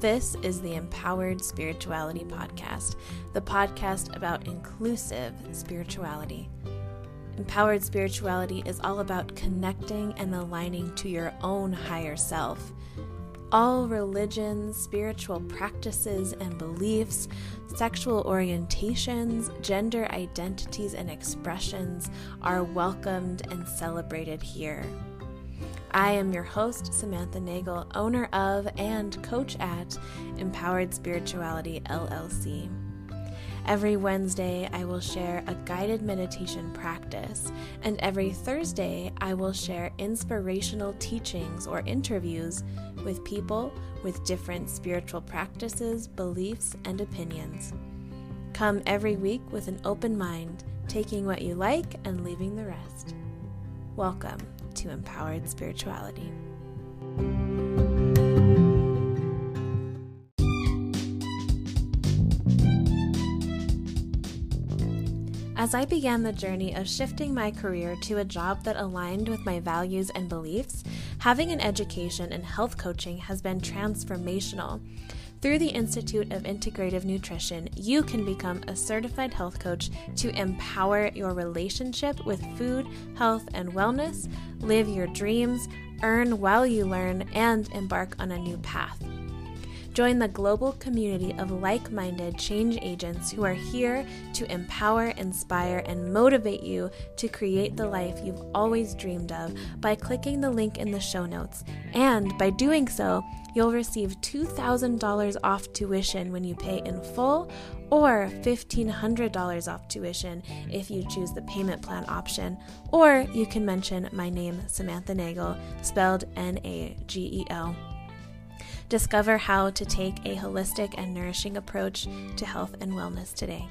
This is the Empowered Spirituality Podcast, the podcast about inclusive spirituality. Empowered spirituality is all about connecting and aligning to your own higher self. All religions, spiritual practices and beliefs, sexual orientations, gender identities, and expressions are welcomed and celebrated here. I am your host, Samantha Nagel, owner of and coach at Empowered Spirituality LLC. Every Wednesday, I will share a guided meditation practice, and every Thursday, I will share inspirational teachings or interviews with people with different spiritual practices, beliefs, and opinions. Come every week with an open mind, taking what you like and leaving the rest. Welcome to Empowered Spirituality. As I began the journey of shifting my career to a job that aligned with my values and beliefs, having an education in health coaching has been transformational. Through the Institute of Integrative Nutrition, you can become a certified health coach to empower your relationship with food, health, and wellness, live your dreams, earn while you learn, and embark on a new path. Join the global community of like minded change agents who are here to empower, inspire, and motivate you to create the life you've always dreamed of by clicking the link in the show notes. And by doing so, you'll receive $2,000 off tuition when you pay in full or $1,500 off tuition if you choose the payment plan option. Or you can mention my name, Samantha Nagel, spelled N A G E L. Discover how to take a holistic and nourishing approach to health and wellness today.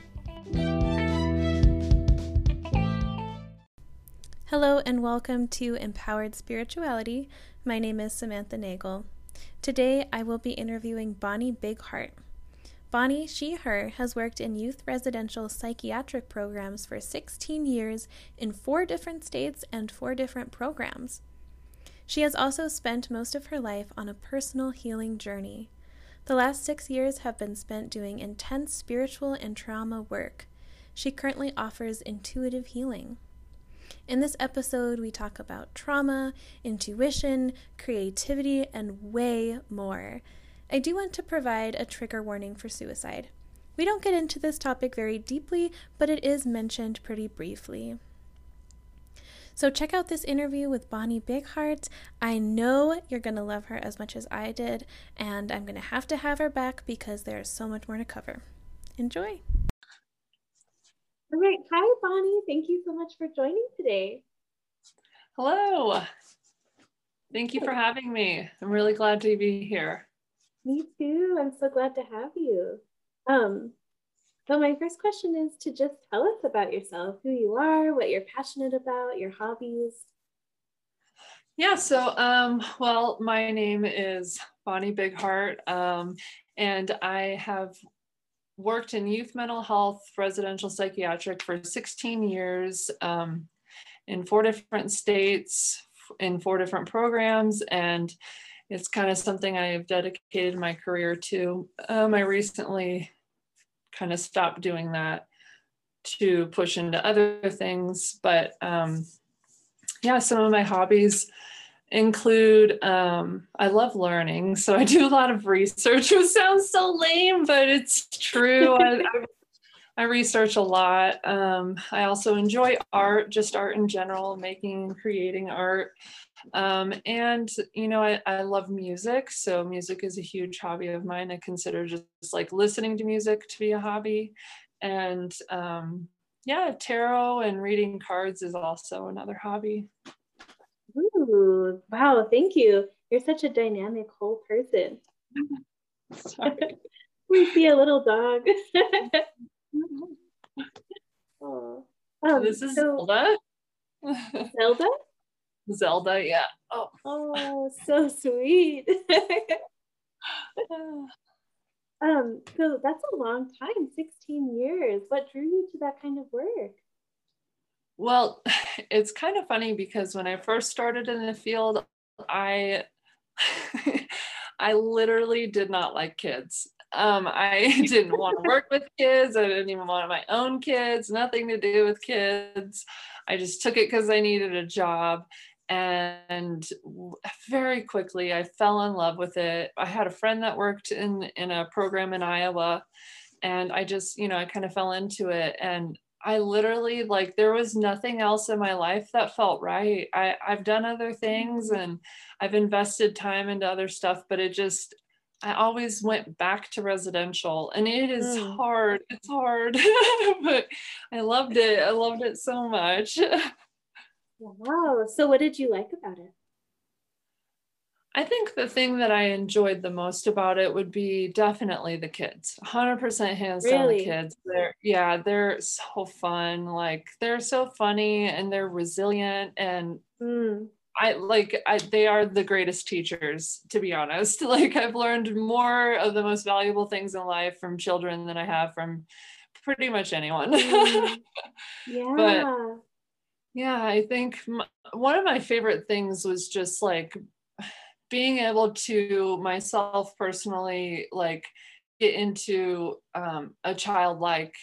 Hello, and welcome to Empowered Spirituality. My name is Samantha Nagel. Today, I will be interviewing Bonnie Bigheart. Bonnie, she, her, has worked in youth residential psychiatric programs for 16 years in four different states and four different programs. She has also spent most of her life on a personal healing journey. The last six years have been spent doing intense spiritual and trauma work. She currently offers intuitive healing. In this episode, we talk about trauma, intuition, creativity, and way more. I do want to provide a trigger warning for suicide. We don't get into this topic very deeply, but it is mentioned pretty briefly. So check out this interview with Bonnie Bigheart. I know you're going to love her as much as I did, and I'm going to have to have her back because there's so much more to cover. Enjoy. All right. Hi, Bonnie. Thank you so much for joining today. Hello. Thank you for having me. I'm really glad to be here. Me too. I'm so glad to have you. Um, so, my first question is to just tell us about yourself, who you are, what you're passionate about, your hobbies. Yeah, so, um, well, my name is Bonnie Bigheart, um, and I have worked in youth mental health, residential psychiatric for 16 years um, in four different states, in four different programs, and it's kind of something I've dedicated my career to. Um, I recently kind of stopped doing that to push into other things. But um, yeah, some of my hobbies include um, I love learning. So I do a lot of research, which sounds so lame, but it's true. I, I, I, research a lot. Um, I also enjoy art, just art in general, making, creating art. Um, and you know, I, I love music. So music is a huge hobby of mine. I consider just like listening to music to be a hobby. And um, yeah, tarot and reading cards is also another hobby. Ooh, wow, thank you. You're such a dynamic whole person. Sorry. we see a little dog. oh. Um, this is so, Zelda. Zelda? Zelda, yeah. Oh, oh so sweet. um, so that's a long time, 16 years. What drew you to that kind of work? Well, it's kind of funny because when I first started in the field, I I literally did not like kids. Um, I didn't want to work with kids. I didn't even want my own kids, nothing to do with kids. I just took it because I needed a job. And very quickly, I fell in love with it. I had a friend that worked in, in a program in Iowa, and I just, you know, I kind of fell into it. And I literally like there was nothing else in my life that felt right. I, I've done other things mm-hmm. and I've invested time into other stuff, but it just I always went back to residential and it is mm. hard. It's hard, but I loved it. I loved it so much. wow. So, what did you like about it? I think the thing that I enjoyed the most about it would be definitely the kids. 100% hands really? down the kids. They're yeah, they're so fun. Like they're so funny and they're resilient and mm. I like I, they are the greatest teachers to be honest. Like I've learned more of the most valuable things in life from children than I have from pretty much anyone. Yeah. But yeah, I think my, one of my favorite things was just like being able to myself personally like get into um, a childlike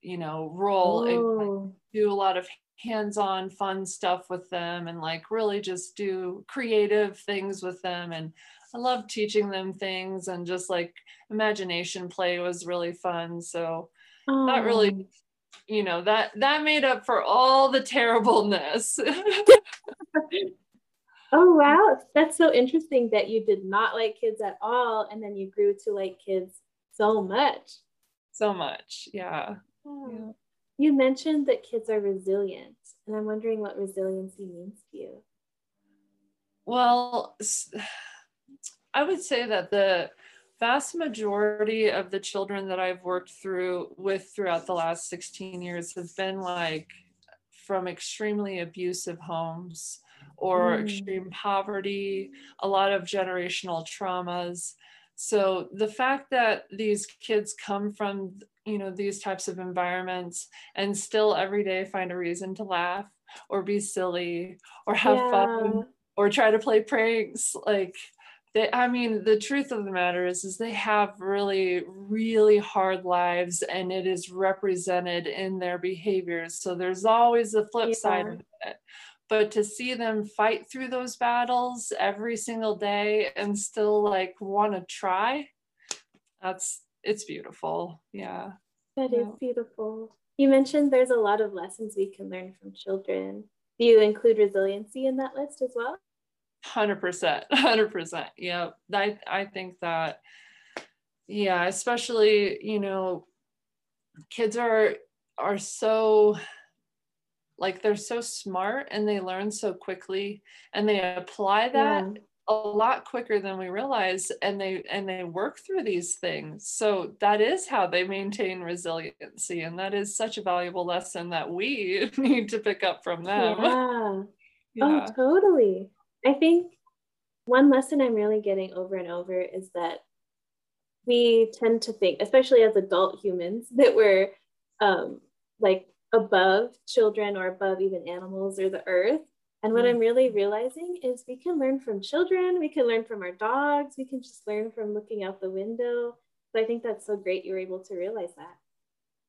you know role and do a lot of hands-on fun stuff with them and like really just do creative things with them. And i love teaching them things and just like imagination play was really fun. So oh. that really you know that that made up for all the terribleness. Oh wow. That's so interesting that you did not like kids at all and then you grew to like kids so much. So much. Yeah, yeah. You mentioned that kids are resilient, and I'm wondering what resiliency means to you. Well, I would say that the vast majority of the children that I've worked through with throughout the last 16 years have been like from extremely abusive homes or mm. extreme poverty, a lot of generational traumas. So the fact that these kids come from you know these types of environments and still every day find a reason to laugh or be silly or have yeah. fun or try to play pranks like they i mean the truth of the matter is is they have really really hard lives and it is represented in their behaviors so there's always the flip yeah. side of it but to see them fight through those battles every single day and still like want to try that's it's beautiful. Yeah. That yeah. is beautiful. You mentioned there's a lot of lessons we can learn from children. Do you include resiliency in that list as well? 100%. 100%. Yeah. I, I think that, yeah, especially, you know, kids are, are so like they're so smart and they learn so quickly and they apply that yeah a lot quicker than we realize and they and they work through these things so that is how they maintain resiliency and that is such a valuable lesson that we need to pick up from them yeah. Oh, yeah. oh totally i think one lesson i'm really getting over and over is that we tend to think especially as adult humans that we're um, like above children or above even animals or the earth and what mm. I'm really realizing is we can learn from children, we can learn from our dogs, we can just learn from looking out the window. So I think that's so great you're able to realize that.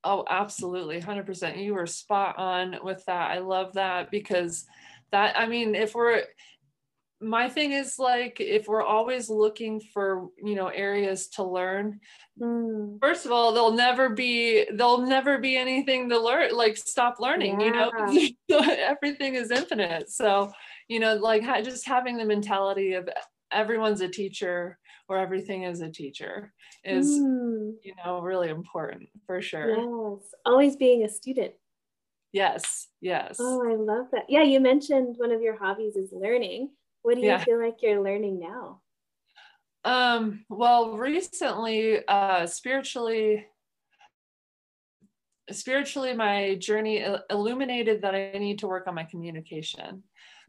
Oh, absolutely. 100%. You were spot on with that. I love that because that, I mean, if we're, my thing is like if we're always looking for you know areas to learn mm. first of all there'll never be there'll never be anything to learn like stop learning yeah. you know? Everything is infinite. So you know like just having the mentality of everyone's a teacher or everything is a teacher is mm. you know really important for sure. Yes. Always being a student. Yes yes. Oh i love that. Yeah you mentioned one of your hobbies is learning what do you yeah. feel like you're learning now? Um, well, recently, uh, spiritually, spiritually, my journey illuminated that I need to work on my communication.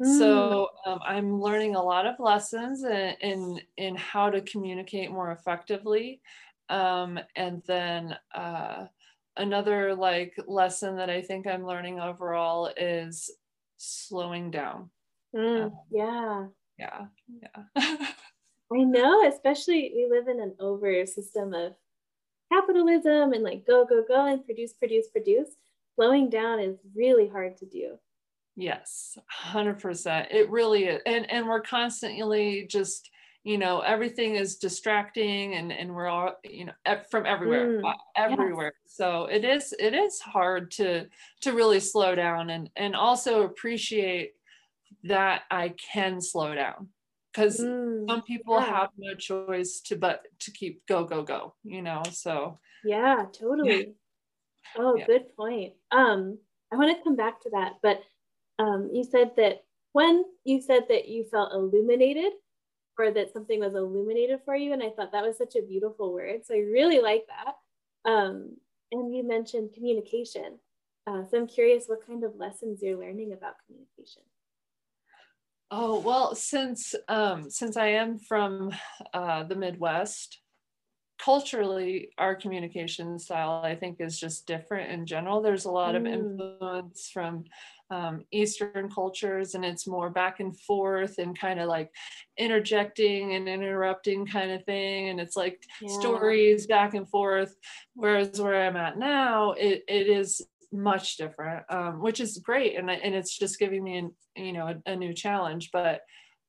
Mm. So um, I'm learning a lot of lessons in, in, in how to communicate more effectively. Um, and then uh, another like lesson that I think I'm learning overall is slowing down. Mm, yeah. Yeah. Yeah. I know, especially we live in an over system of capitalism and like go, go, go and produce, produce, produce. Slowing down is really hard to do. Yes, 100%. It really is. And, and we're constantly just, you know, everything is distracting and, and we're all, you know, from everywhere, mm, everywhere. Yes. So it is, it is hard to, to really slow down and, and also appreciate that I can slow down. Because mm, some people yeah. have no choice to but to keep go go go you know so. Yeah totally. Oh yeah. good point. Um i want to come back to that but um you said that when you said that you felt illuminated or that something was illuminated for you and i thought that was such a beautiful word so i really like that. Um and you mentioned communication. Uh, so i'm curious what kind of lessons you're learning about communication Oh well, since um, since I am from uh, the Midwest, culturally our communication style I think is just different in general. There's a lot mm. of influence from um, Eastern cultures, and it's more back and forth and kind of like interjecting and interrupting kind of thing, and it's like yeah. stories back and forth. Whereas where I'm at now, it it is much different, um, which is great, and and it's just giving me an you know a, a new challenge. But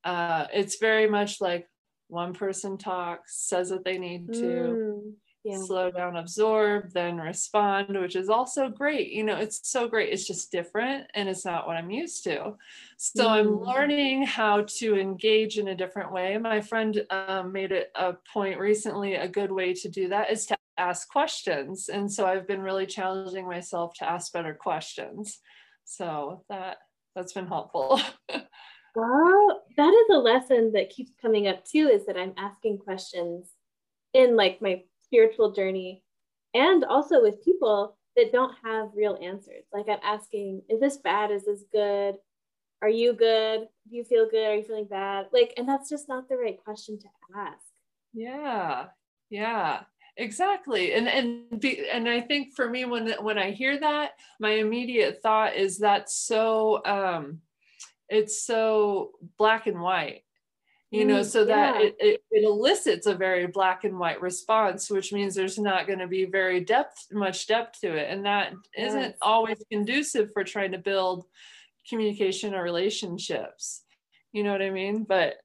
uh, it's very much like one person talks, says what they need to. Mm yeah. slow down, absorb, then respond, which is also great. You know, it's so great. It's just different and it's not what I'm used to. So mm. I'm learning how to engage in a different way. My friend um, made it a point recently. A good way to do that is to ask questions. And so I've been really challenging myself to ask better questions. So that that's been helpful. well, that is a lesson that keeps coming up too, is that I'm asking questions in like my spiritual journey and also with people that don't have real answers. Like I'm asking, is this bad? Is this good? Are you good? Do you feel good? Are you feeling bad? Like, and that's just not the right question to ask. Yeah. Yeah exactly and and be, and i think for me when when i hear that my immediate thought is that's so um it's so black and white you know, mm, so that it, it, it, elicits a very black and white response, which means there's not going to be very depth, much depth to it. And that yes. not always conducive for trying to build communication or relationships. You know what I mean? But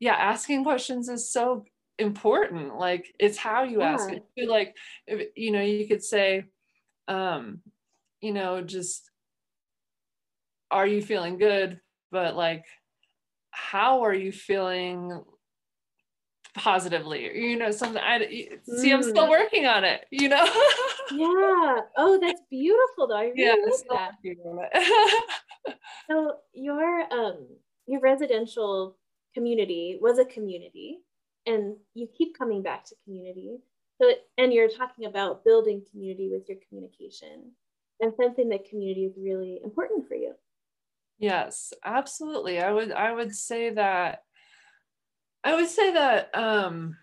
yeah, asking questions is so important. Like it's how you yeah. ask it. Like, if, you know, you could say, um, you know, just, are you feeling good? But like, how are you feeling positively you know something i see i'm still mm. working on it you know yeah oh that's beautiful though i really yeah, like that so your um your residential community was a community and you keep coming back to community. So and you're talking about building community with your communication. And something that community is really important for you. Yes, absolutely. I would I would say that I would say that um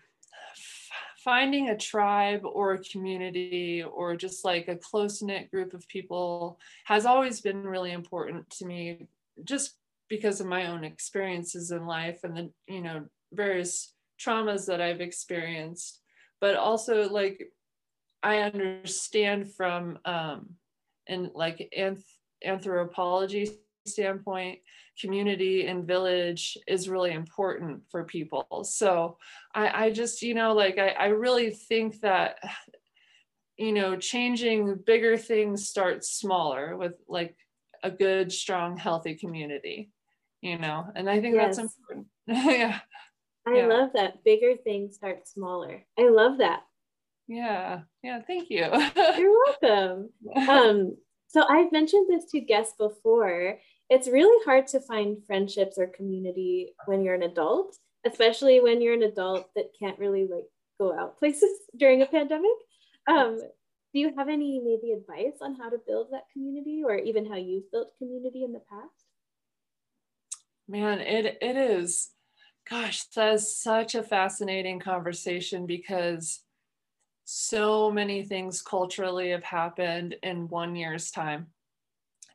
finding a tribe or a community or just like a close-knit group of people has always been really important to me just because of my own experiences in life and the you know various traumas that I've experienced but also like I understand from um and like anth- anthropology standpoint, community and village is really important for people. So I, I just, you know, like I, I really think that, you know, changing bigger things starts smaller with like a good, strong, healthy community, you know, and I think yes. that's important. yeah. I yeah. love that. Bigger things start smaller. I love that. Yeah. Yeah. Thank you. You're welcome. Um, so I've mentioned this to guests before, it's really hard to find friendships or community when you're an adult, especially when you're an adult that can't really like go out places during a pandemic. Um, do you have any maybe advice on how to build that community or even how you've built community in the past? Man, it it is. Gosh, that's such a fascinating conversation because so many things culturally have happened in one year's time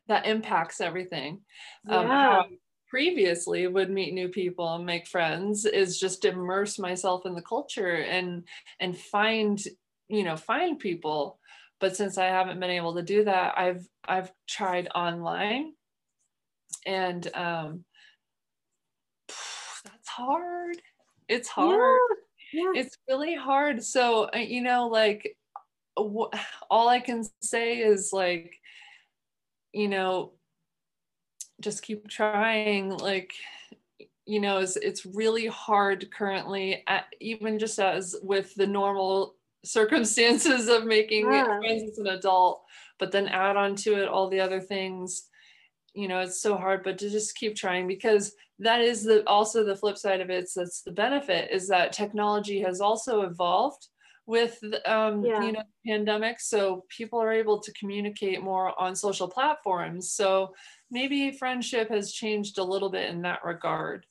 that impacts everything. Um, yeah. How, previously would meet new people and make friends is just immerse myself in the culture and and find you know find people but since i haven't been able to do that i've i've tried online and um hard. It's hard. Yeah, yeah. it's really hard. So uh, you know like all i can say is like you know just keep trying. Like you know it's, it's really hard currently at, even just as with the normal circumstances of making yeah. friends as an adult but then add on to it all the other things. You know it's so hard but to just keep trying because that is the also the flip side of it that's the benefit is that technology has also evolved with um, yeah. you know pandemic so people are able to communicate more on social platforms so maybe friendship has changed a little bit in that regard.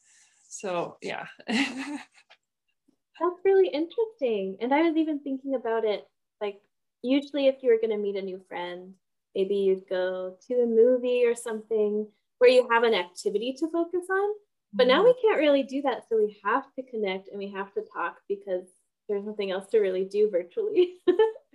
So yeah. That's really interesting. And I was even thinking about it like usually if you were going to meet a new friend, maybe you'd go to a movie or something where you have an activity to focus on. But now we can't really do that. So we have to connect and we have to talk because there's nothing else to really do virtually.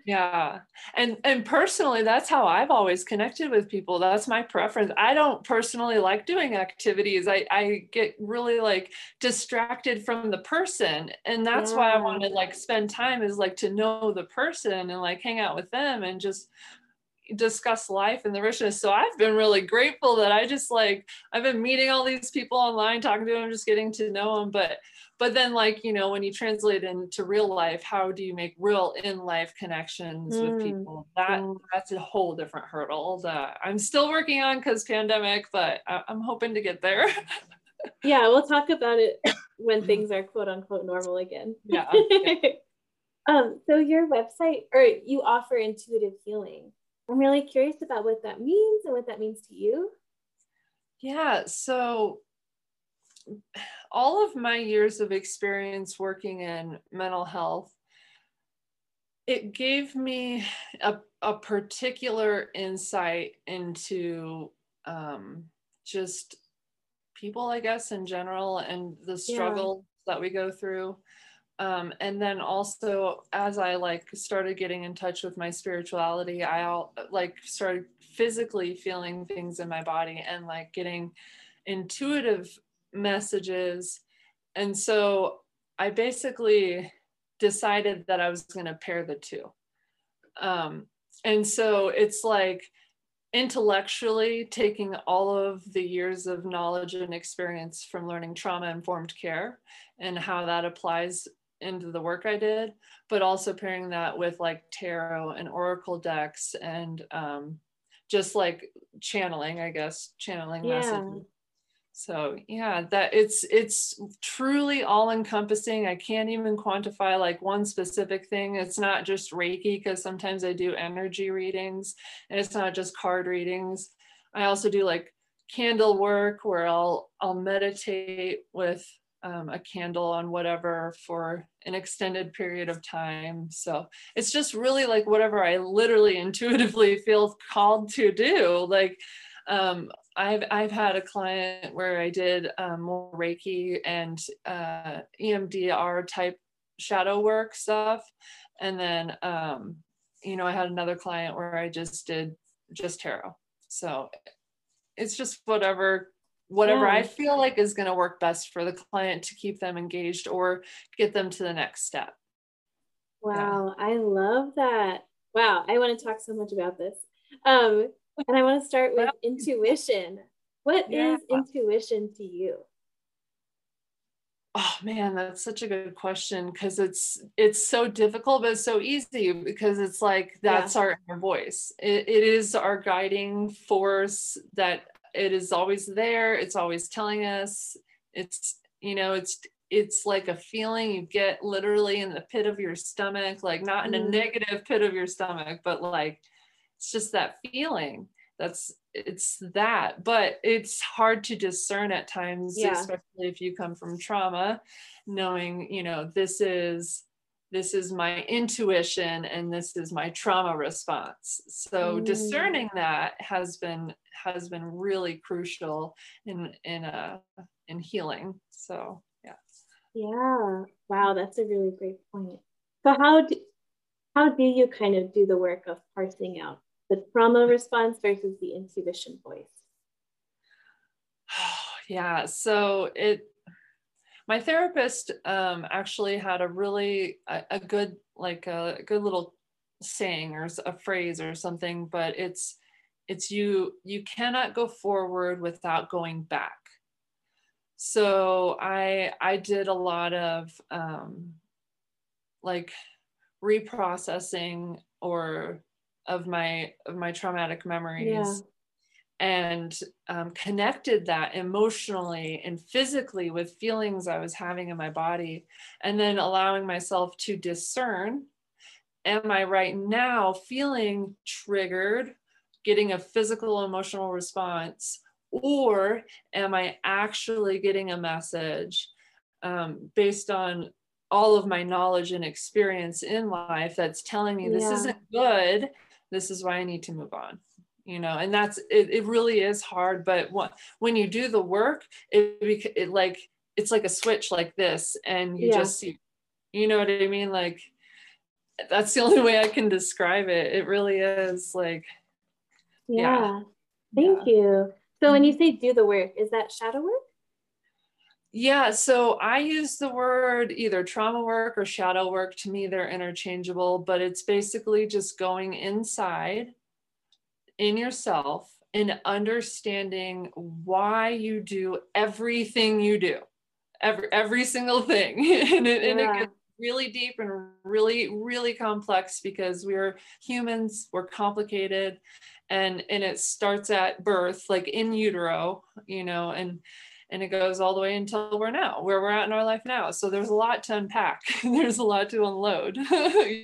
yeah and and personally that's how i've always connected with people that's my preference i don't personally like doing activities i i get really like distracted from the person and that's yeah. why i want to like spend time is like to know the person and like hang out with them and just discuss life and the richness. So I've been really grateful that I just like I've been meeting all these people online, talking to them, just getting to know them. But but then like you know when you translate into real life how do you make real in life connections mm. with people that mm. that's a whole different hurdle that i'm still working on because pandemic but I, i'm hoping to get there yeah we'll talk about it when things are quote unquote normal again yeah, yeah. um so your website or you offer intuitive healing i'm really curious about what that means and what that means to you yeah so all of my years of experience working in mental health, it gave me a, a particular insight into um, just people, I guess, in general, and the struggle yeah. that we go through. Um, and then also as i like started getting in touch with my spirituality i all, like started physically feeling things in my body and like getting intuitive messages. And so I basically decided that I was going to pair the two. Um, and so it's like intellectually taking all of the years of knowledge and experience from learning trauma informed care and how that applies into the work I did, but also pairing that with like tarot and oracle decks and um, just like channeling, I guess, channeling yeah. messages. So yeah that it's it's truly all encompassing i can't even quantify like one specific thing. It's not just reiki because sometimes i do energy readings and it's not just card readings. I also do like candle work where i'll i'll meditate with um, a candle on whatever for an extended period of time. So it's just really like whatever i literally intuitively feel called to do. Like um, I've I've had a client where I did um, more Reiki and uh, EMDR type shadow work stuff, and then um, you know I had another client where I just did just tarot. So it's just whatever whatever yeah. I feel like is going to work best for the client to keep them engaged or get them to the next step. Wow, yeah. I love that. Wow, I want to talk so much about this. Um, and I want to start with intuition. What yeah. is intuition to you? Oh man, that's such a good question because it's it's so difficult, but it's so easy because it's like that's yeah. our inner voice. It, it is our guiding force that it is always there. It's always telling us. It's you know it's it's like a feeling you get literally in the pit of your stomach, like not in a mm. negative pit of your stomach, but like it's just that feeling that's it's that but it's hard to discern at times yeah. especially if you come from trauma knowing you know this is this is my intuition and this is my trauma response. So mm. discerning that has been has been really crucial in in uh in healing. So yeah. Yeah. Wow that's a really great point. So how do how do you kind of do the work of parsing out the trauma response versus the intuition voice? Yeah so it my therapist um, actually had a really a, a good like a, a good little saying or a phrase or something but it's it's you you cannot go forward without going back. So i i did a lot of um like reprocessing or of my of my traumatic memories and um, connected that emotionally and physically with feelings I was having in my body, and then allowing myself to discern Am I right now feeling triggered, getting a physical emotional response, or am I actually getting a message um, based on all of my knowledge and experience in life that's telling me this yeah. isn't good? This is why I need to move on you know and that's it, it really is hard but what, when you do the work it, it like it's like a switch like this and you yeah. just see you know what i mean like that's the only way i can describe it it really is like yeah, yeah. thank yeah. you so when mm-hmm. you say do the work is that shadow work yeah, so I use the word either trauma work or shadow work. To me, they're interchangeable, but it's basically just going inside in yourself and understanding why you do everything you do, every every single thing, and, it, yeah. and it gets really deep and really really complex because we're humans, we're complicated, and and it starts at birth, like in utero, you know, and and it goes all the way until we're now where we're at in our life now. So there's a lot to unpack. There's a lot to unload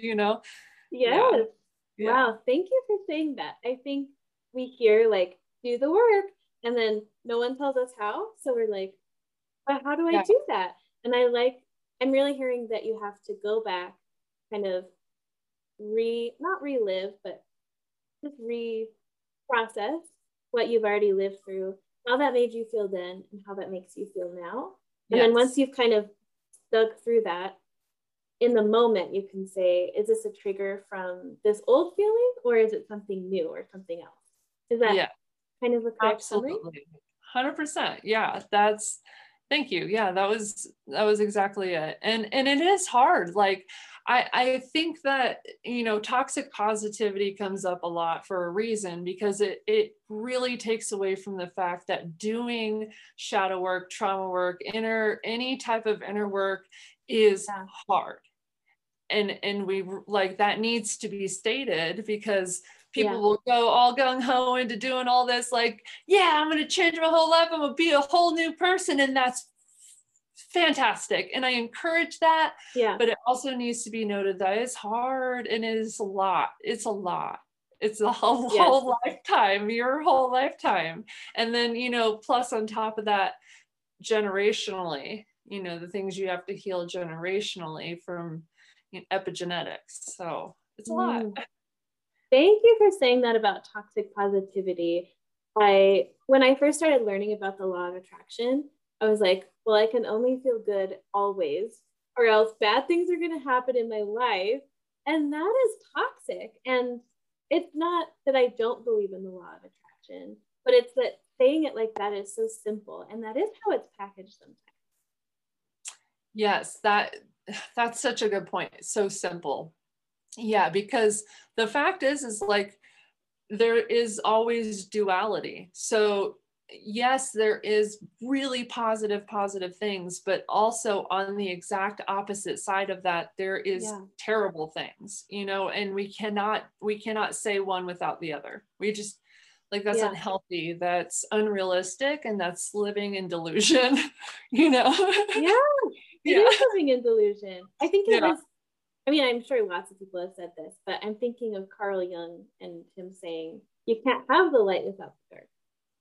you know? Yes yeah. Wow, thank you for saying that. I think we hear like do the work and then no one tells us how. So we're like, but how do I yeah. do that? And I like, I'm really hearing that you have to go back, kind of re, not relive, but just reprocess what you've already lived through, how that made you feel then, and how that makes you feel now. And yes. then once you've kind of dug through that, in the moment you can say is this a trigger from this old feeling or is it something new or something else? Is that yeah. kind of the correct Absolutely. summary 100% yeah that's thank you. Yeah that was that was exactly it. And and it is hard. Like I, I think that you know toxic positivity comes up a lot for a reason because it it really takes away from the fact that doing shadow work, trauma work, inner any type of inner work is yeah. hard and and we like that needs to be stated because people yeah. will go all gung-ho into doing all this like yeah i'm going to change my whole life i'm going to be a whole new person and that's fantastic and i encourage that yeah but it also needs to be noted that it's hard and it is a lot it's a lot it's a whole, yes. whole lifetime your whole lifetime and then you know plus on top of that generationally you know the things you have to heal generationally from epigenetics. So it's a lot. Mm. Thank you for saying that about toxic positivity. I when I first started learning about the law of attraction, I was like, well, I can only feel good always, or else bad things are going to happen in my life. And that is toxic. And it's not that I don't believe in the law of attraction, but it's that saying it like that is so simple. And that is how it's packaged sometimes. Yes, that that's such a good point. It's so simple. Yeah, because the fact is, is like there is always duality. So yes, there is really positive, positive things, but also on the exact opposite side of that, there is yeah. terrible things, you know, and we cannot, we cannot say one without the other. We just, like that's yeah. unhealthy that's unrealistic and that's living in delusion you know yeah yeah. is living in delusion. I think it yeah. was. I mean, I'm sure lots of people have said this, but I'm thinking of Carl Jung and him saying, "You can't have the light without the dark."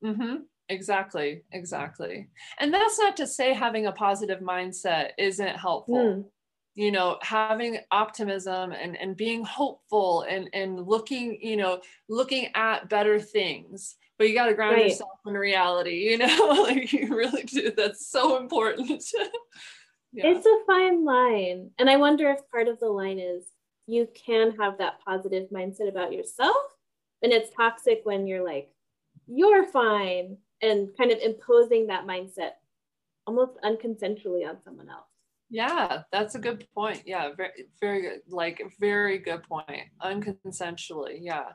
Mm-hmm. Exactly, exactly. And that's not to say having a positive mindset isn't helpful. Mm. you know having optimism and and being hopeful and and looking you know looking at better things but you got to ground right. yourself in reality you know like you really do that's so important yeah. it's a fine line. And i wonder if part of the line is you can have that positive mindset about yourself and it's toxic when you're like you're fine and kind of imposing that mindset almost unconsensually on someone else. Yeah that's a good point. Yeah very very good like very good point. Unconsensually yeah.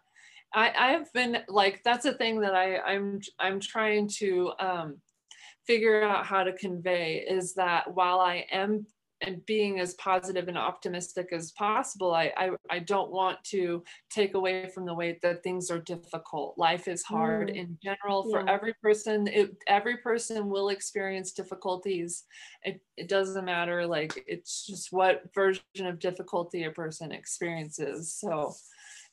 I i've been like that's a thing that i i'm i'm trying to um figure out how to convey is that while i am and being as positive and optimistic as possible I, I, I don't want to take away from the way that things are difficult life is hard mm. in general for yeah. every person it, every person will experience difficulties it, it doesn't matter like it's just what version of difficulty a person experiences so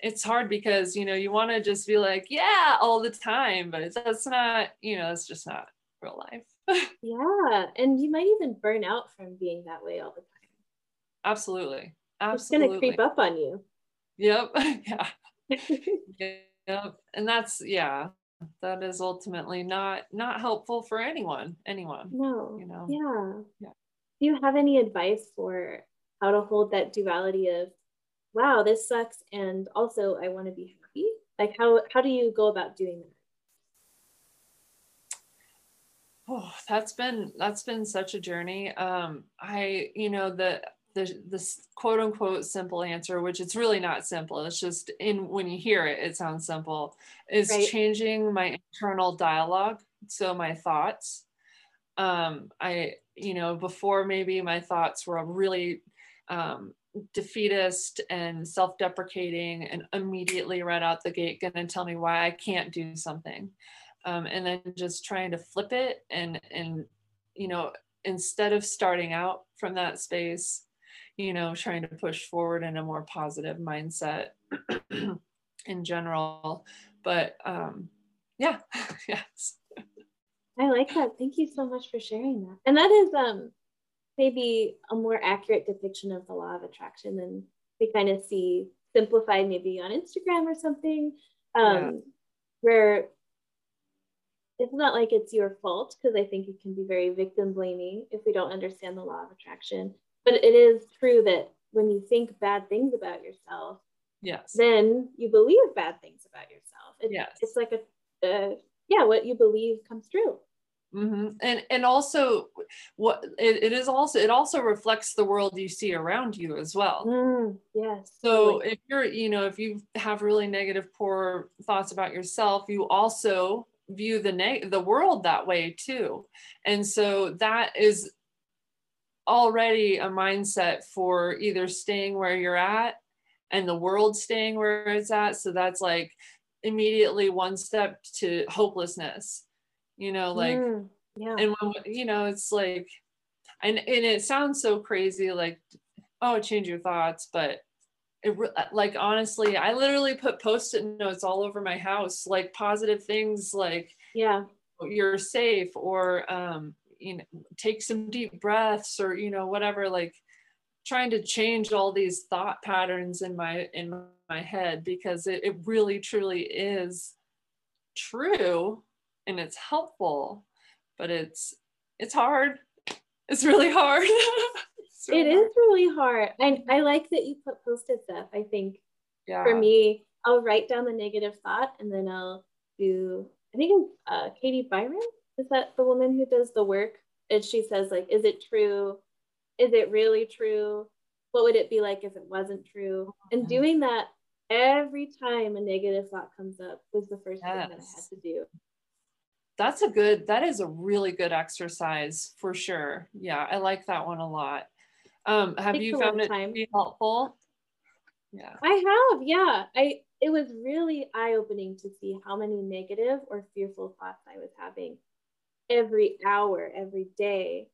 it's hard because you know you want to just be like yeah all the time but that's not you know it's just not real life yeah. And you might even burn out from being that way all the time. Absolutely. Absolutely. It's going to creep up on you. Yep. yeah. yep. And that's, yeah, that is ultimately not not helpful for anyone anyone no you know yeah yeah do you have any advice for how to hold that duality of wow this sucks and also i want to be happy like how how do you go about doing that Oh, that's been that's been such a journey. Um, I, you know, the the this quote unquote simple answer, which it's really not simple. It's just in when you hear it, it sounds simple. Is right. changing my internal dialogue. So my thoughts. Um, I, you know, before maybe my thoughts were really um, defeatist and self-deprecating and immediately right out the gate going to tell me why I can't do something um, and then just trying to flip it and and you know instead of starting out from that space you know trying to push forward in a more positive mindset in general. But um yeah yes. I like that. Thank you so much for sharing that. And that is um maybe a more accurate depiction of the law of attraction than we kind of see simplified maybe on instagram or something um yeah. where it's not like it's your fault because I think it can be very victim blaming if we don't understand the law of attraction. But it is true that when you think bad things about yourself, yes, then you believe bad things about yourself. It, yes, it's like a, uh, yeah, what you believe comes true. Mm-hmm. And and also, what it, it is also it also reflects the world you see around you as well. Mm, yes. So totally. if you're you know if you have really negative, poor thoughts about yourself, you also view the the world that way too. And so that is already a mindset for either staying where you're at and the world staying where it's at. So that's like immediately one step to hopelessness you know like mm, yeah. and when you know it's like and and it sounds so crazy like oh change your thoughts but it like honestly i literally put post-it notes all over my house like positive things like yeah. You're safe or um you know take some deep breaths or you know whatever like trying to change all these thought patterns in my in my head because it, it really truly is true and it's helpful but it's it's hard. It's really hard so it is really hard. I, I like that you put post-it stuff. I think yeah. for me, I'll write down the negative thought and then I'll do, I think uh, Katie Byron, is that the woman who does the work? And she says like, is it true? Is it really true? What would it be like if it wasn't true? And doing that every time a negative thought comes up was the first yes. thing that I had to do. That's a good, that is a really good exercise for sure. Yeah, I like that one a lot. Um, have you found it time. helpful? Yeah. I have, yeah. I it was really eye-opening to see how many negative or fearful thoughts I was having every hour, every day.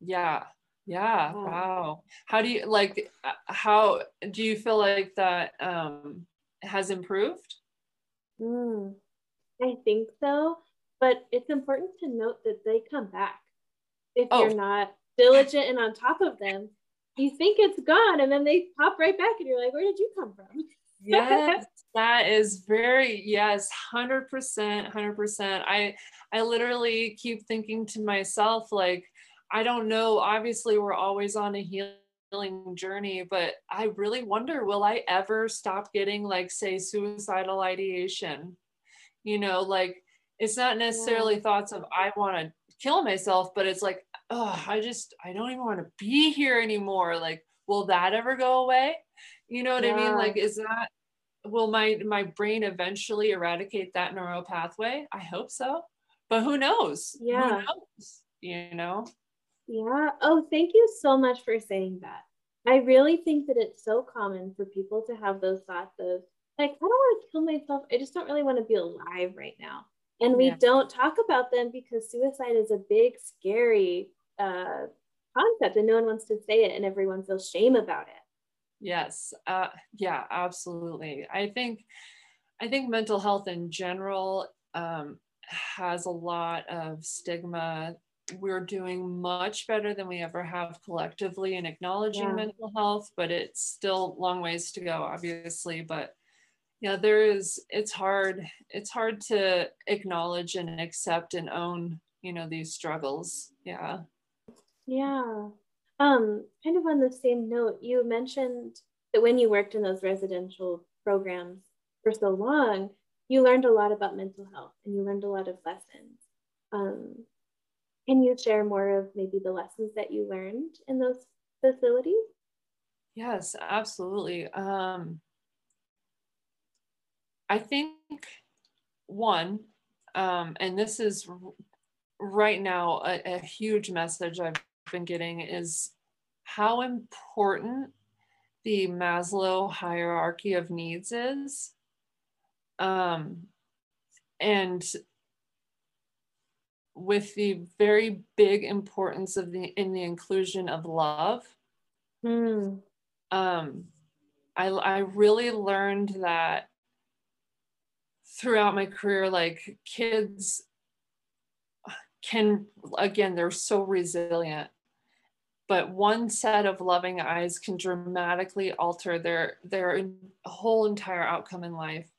Yeah. Yeah. Wow. How do you like uh, how do you feel like that um has improved? Mm, I think so, but it's important to note that they come back if oh. you're not diligent and on top of them you think it's gone and then they pop right back and you're like, where did you come from? yes, that is very yes, 100%, 100%. I I literally keep thinking to myself like I don't know, obviously we're always on a healing journey, but I really wonder will I ever stop getting like say suicidal ideation? You know, like it's not necessarily yeah. thoughts of I want to kill myself, but it's like, oh, I just I don't even want to be here anymore. Like, will that ever go away? You know what yeah. I mean? Like, is that will my my brain eventually eradicate that neural pathway? I hope so. But who knows? Yeah. Who knows? You know? Yeah. Oh, thank you so much for saying that. I really think that it's so common for people to have those thoughts of like, I don't want to kill myself. I just don't really want to be alive right now. And we yeah. don't talk about them because suicide is a big, scary uh, concept and no one wants to say it and everyone feels shame about it. Yes. Uh, yeah, absolutely. I think, I think mental health in general um, has a lot of stigma. We're doing much better than we ever have collectively in acknowledging yeah. mental health, but it's still long ways to go, obviously. But yeah, there is, it's hard. It's hard to acknowledge and accept and own, you know, these struggles. Yeah. Yeah. Um, kind of on the same note, you mentioned that when you worked in those residential programs for so long, you learned a lot about mental health and you learned a lot of lessons. Um, can you share more of maybe the lessons that you learned in those facilities? Yes, absolutely. Um, I think one, um, and this is right now a, a huge message I've been getting is how important the Maslow hierarchy of needs is. Um, and with the very big importance of the in the inclusion of love. Mm. Um, I, I really learned that throughout my career, like kids can, again, they're so resilient but one set of loving eyes can dramatically alter their their whole entire outcome in life.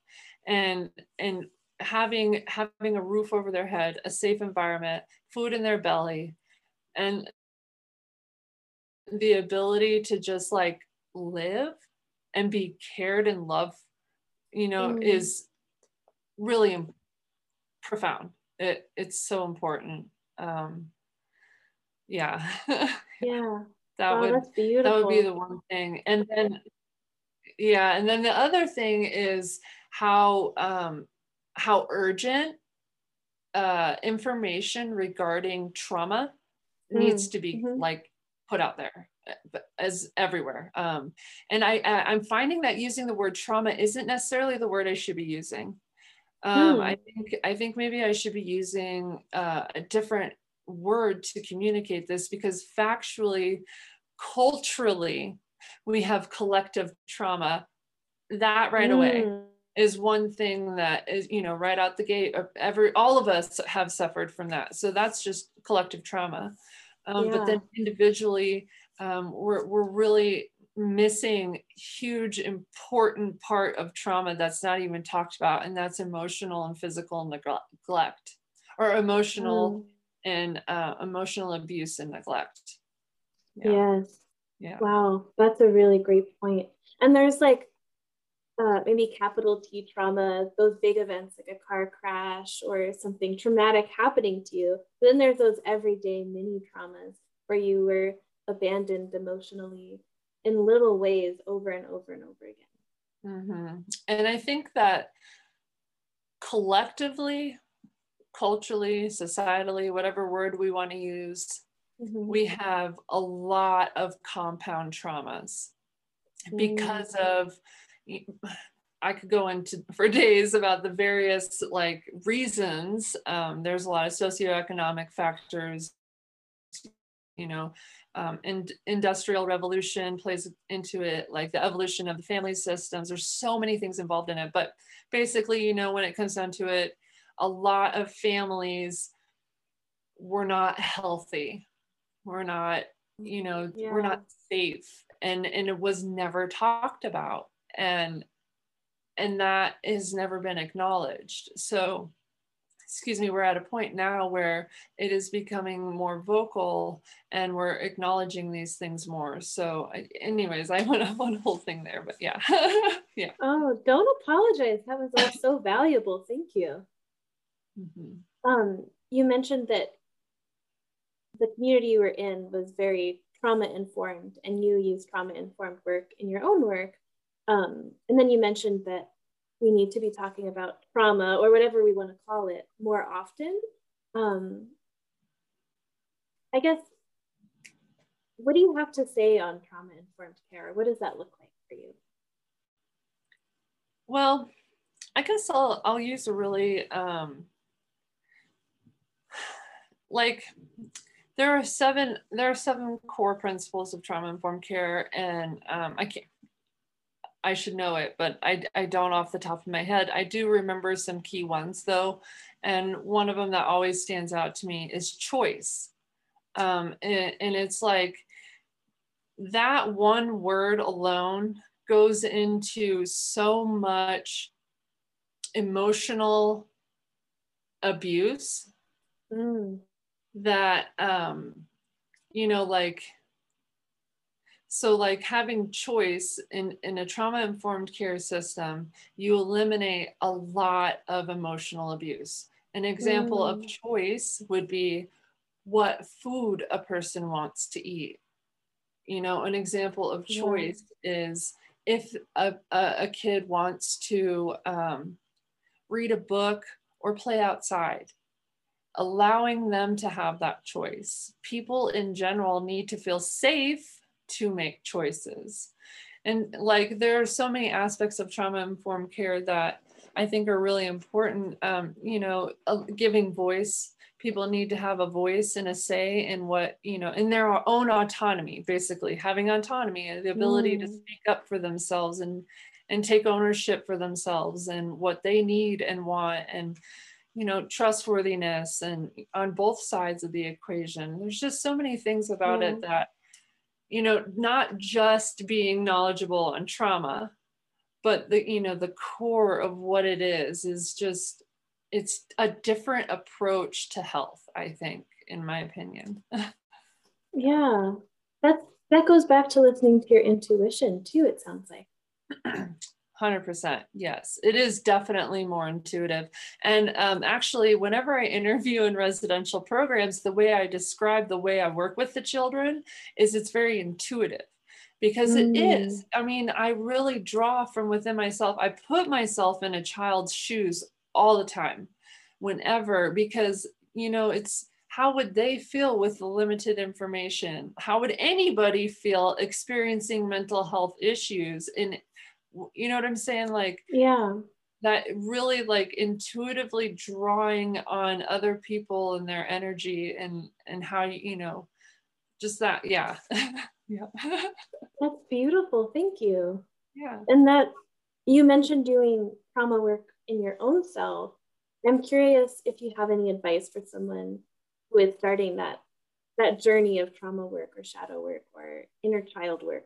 And and having having a roof over their head a safe environment food in their belly and the ability to just like live and be cared and loved you know mm. is really profound. It it's so important. Um yeah yeah that would that would be the one thing and then yeah and then the other thing is how um how urgent uh information regarding trauma mm. needs to be mm-hmm. like put out there uh, as everywhere um and I, I i'm finding that using the word trauma isn't necessarily the word i should be using um, mm. I think I think maybe I should be using uh, a different word to communicate this because factually, culturally, we have collective trauma. That right mm. away is one thing that is, you know, right out the gate. Every all of us have suffered from that. So that's just collective trauma. Um, yeah. But then individually, um, we're we're really missing huge important part of trauma that's not even talked about and that's emotional and physical neglect or emotional mm and uh, emotional abuse and neglect. Yeah. Yes. Yeah. Wow, that's a really great point. And there's like uh, maybe capital T trauma, those big events like a car crash or something traumatic happening to you. But then there's those everyday mini traumas where you were abandoned emotionally in little ways over and over and over again. Mm-hmm. And I think that collectively culturally, societally, whatever word we want to use, mm-hmm. we have a lot of compound traumas mm-hmm. because of. I could go into for days about the various like reasons. Um, there's a lot of socioeconomic factors, you know, um, and industrial revolution plays into it, like the evolution of the family systems. There's so many things involved in it, but basically, you know, when it comes down to it, a lot of families were not healthy. We're not you know yeah. we're not safe and and it was never talked about and and that has never been acknowledged. So excuse me we're at a point now where it is becoming more vocal and we're acknowledging these things more. So anyways i went up on a whole thing there but yeah. Yeah. Oh don't apologize. That was all so valuable. Thank you mm-hmm. um you mentioned that the community you were in was very trauma informed and you use trauma informed work in your own work. Um, and then you mentioned that we need to be talking about trauma or whatever we want to call it more often. Um, I guess, what do you have to say on trauma informed care? What does that look like for you? Well, I guess I'll, I'll use a really um, like there are seven there are seven core principles of trauma informed care and um, i can't i should know it but I, I don't off the top of my head. I do remember some key ones though and one of them that always stands out to me is choice. Um, and, and it's like that one word alone goes into so much emotional abuse mm that um you know like so like having choice in in a trauma informed care system you eliminate a lot of emotional abuse an example mm. of choice would be what food a person wants to eat you know an example of choice yeah. is if a, a, a, kid wants to um, read a book or play outside allowing them to have that choice. People in general need to feel safe to make choices. And like there are so many aspects of trauma informed care that I think are really important. Um, you know, uh, giving voice. People need to have a voice and a say in what, you know, in their own autonomy, basically having autonomy and the ability mm. to speak up for themselves and and take ownership for themselves and what they need and want and you know trustworthiness and on both sides of the equation. There's just so many things about yeah. it mm-hmm. that you know not just being knowledgeable on trauma but the you know the core of what it is is just it's a different approach to health i think in my opinion. Yeah. That that goes back to listening to your intuition too it sounds like 100% yes. It is definitely more intuitive. And um, actually whenever i interview in residential programs the way i describe the way i work with the children is it's very intuitive because it mm. is. I mean i really draw from within myself. I put myself in a child's shoes all the time whenever because you know it's how would they feel with the limited information? How would anybody feel experiencing mental health issues in you know what i'm saying? Like yeah. that really like intuitively drawing on other people and their energy and and how you you know just that yeah. Yeah. That's beautiful. Thank you. Yeah. And that you mentioned doing trauma work in your own self. I'm curious if you have any advice for someone who is starting that that journey of trauma work or shadow work or inner child work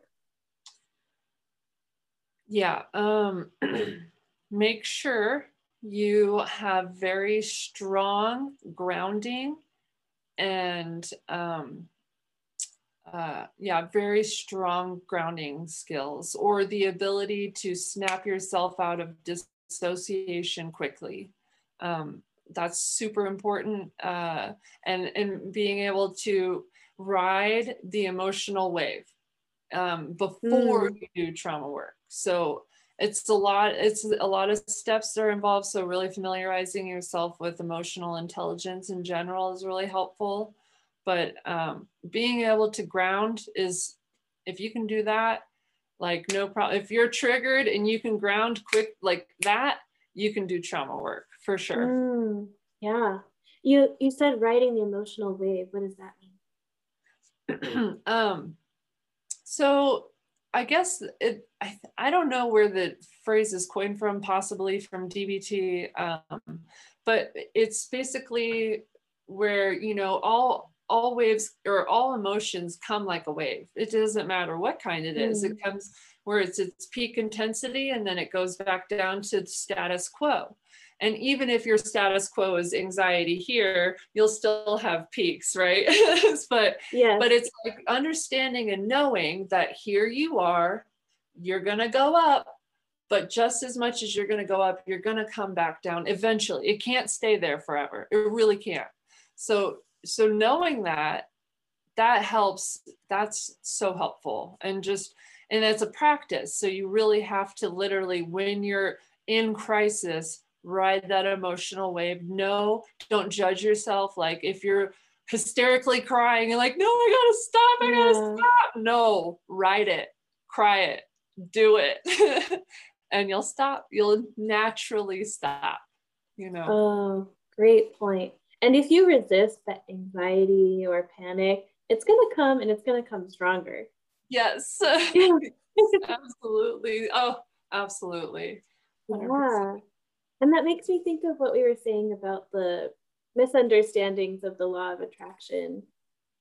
yeah um make sure you have very strong grounding and um uh, yeah, very strong grounding skills or the ability to snap yourself out of dissociation quickly. Um, that's super important. Uh, and, and being able to ride the emotional wave um, before mm. you do trauma work. So it's a lot, it's a lot of steps that are involved. So really familiarizing yourself with emotional intelligence in general is really helpful. But um, being able to ground is, if you can do that, like no problem. If you're triggered and you can ground quick like that, you can do trauma work for sure. Mm, yeah. You you said riding the emotional wave. What does that mean? um, so I guess it, I, I don't know where the phrase is coined from, possibly from DBT, um, but it's basically where, you know, all, all waves or all emotions come like a wave. It doesn't matter what kind it is. Mm. It comes where it's its peak intensity and then it goes back down to the status quo. And even if your status quo is anxiety here, you'll still have peaks, right? but yeah. but it's like understanding and knowing that here you are, you're gonna go up, but just as much as you're gonna go up, you're gonna come back down eventually. It can't stay there forever. It really can't. So so knowing that that helps that's so helpful and just and it's a practice so you really have to literally when you're in crisis ride that emotional wave no don't judge yourself like if you're hysterically crying and like no i gotta stop i gotta yeah. stop no ride it cry it do it and you'll stop you'll naturally stop you know oh great point. and if you resist that anxiety or panic, it's to come and it's to come stronger. Yes. absolutely. Oh, absolutely. 100%. Yeah. And that makes me think of what we were saying about the misunderstandings of the law of attraction.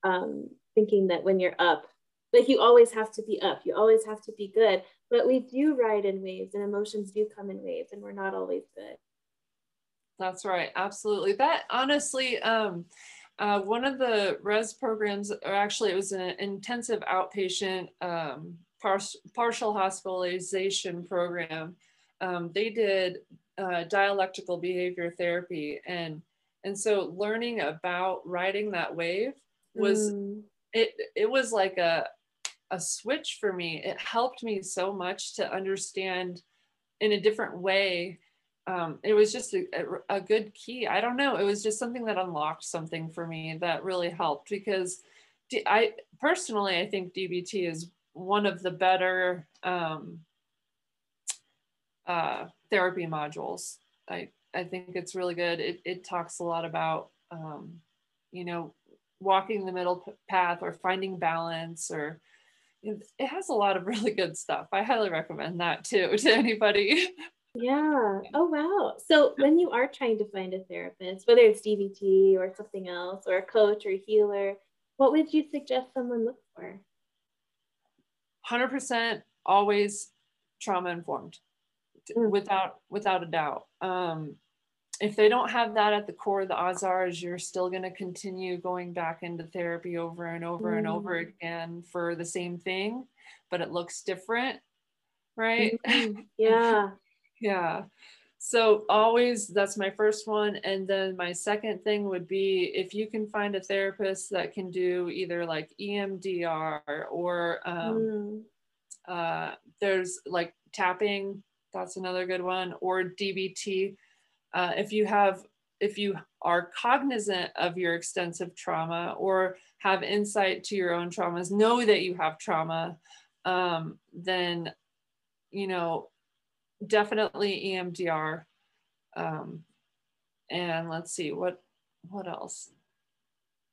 Um, thinking that when you're up, like you always have to be up, you always have to be good. But we do ride in waves and emotions do come in waves and we're not always good. That's right. Absolutely. That honestly, um, uh, one of the res programs, or actually, it was an intensive outpatient um, par- partial hospitalization program. Um, they did uh, dialectical behavior therapy, and and so learning about riding that wave was mm. it. It was like a a switch for me. It helped me so much to understand in a different way um, it was just a, a, good key. I don't know. It was just something that unlocked something for me that really helped because D- I personally, I think DBT is one of the better um, uh, therapy modules. I, I think it's really good. It, it talks a lot about, um, you know, walking the middle path or finding balance or it has a lot of really good stuff. I highly recommend that too to anybody. Yeah. Oh, wow. So when you are trying to find a therapist, whether it's DBT or something else, or a coach or a healer, what would you suggest someone look for? 100% always trauma informed. Without without a doubt um, if they don't have that at the core the odds are is you're still going to continue going back into therapy over and over mm. and over mm. again for the same thing but it looks different right mm-hmm. yeah yeah. So always that's my first one. And then my second thing would be if you can find a therapist that can do either like EMDR or um, mm. uh, there's like tapping, that's another good one, or DBT. Uh, if you have, if you are cognizant of your extensive trauma or have insight to your own traumas, know that you have trauma, um, then, you know, definitely EMDR. Um, and let's see what what else.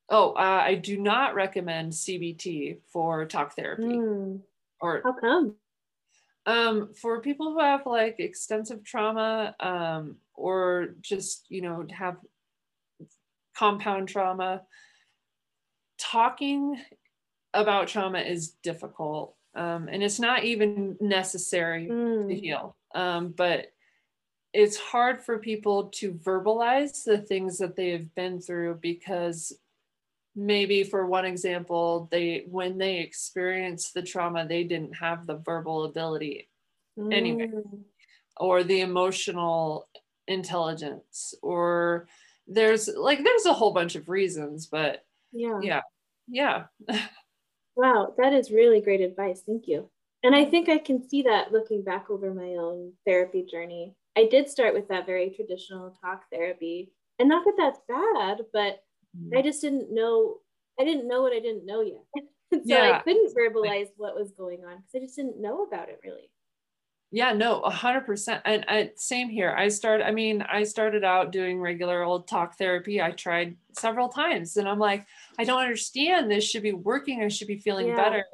Oh, uh, I do not recommend CBT for talk therapy. Mm. Or how come? Um, for people who have like extensive trauma, um, or just you know have compound trauma, talking about trauma is difficult, um, and it's not even necessary mm. to heal. Um, but it's hard for people to verbalize the things that they have been through because maybe for one example they when they experienced the trauma they didn't have the verbal ability mm. anyway or the emotional intelligence or there's like there's a whole bunch of reasons but yeah yeah yeah wow that is really great advice thank you and I think I can see that looking back over my own therapy journey. I did start with that very traditional talk therapy. And not that that's bad, but mm. I just didn't know, I didn't know what I didn't know yet. so yeah. I couldn't verbalize what was going on because I just didn't know about it really. Yeah, no, a hundred percent. And I, same here. I started, I mean, I started out doing regular old talk therapy. I tried several times and I'm like, I don't understand. This should be working. I should be feeling yeah. better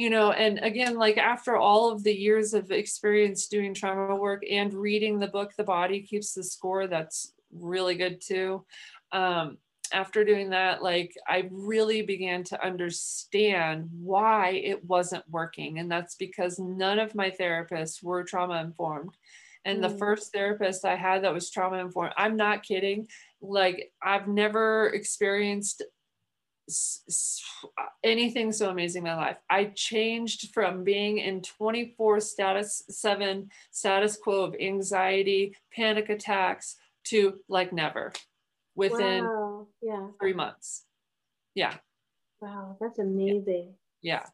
you know and again like after all of the years of experience doing trauma work and reading the book the body keeps the score that's really good too um, after doing that, like I really began to understand why it wasn't working. And that's because none of my therapists were trauma informed. And mm. the first therapist I had that was trauma informed, I'm not kidding. Like, I've never experienced anything so amazing in my life. I changed from being in 24 status 7 status quo of anxiety, panic attacks to like never within wow. Yeah. 3 months. Yeah. Wow, that's amazing. Yeah.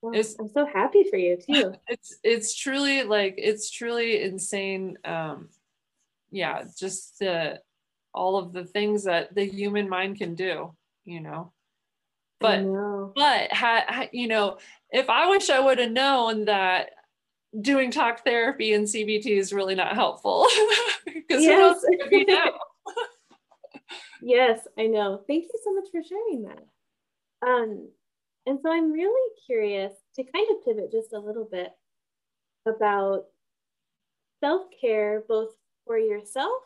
Well, I'm so happy for you too. It's it's truly like it's truly insane um yeah, just the all of the things that the human mind can do, you know but but ha, you know if i wish i would have known that doing talk therapy and cbt is really not helpful because yes. Yes i know thank you so much for sharing that um and so i'm really curious to kind of pivot just a little bit about self-care both for yourself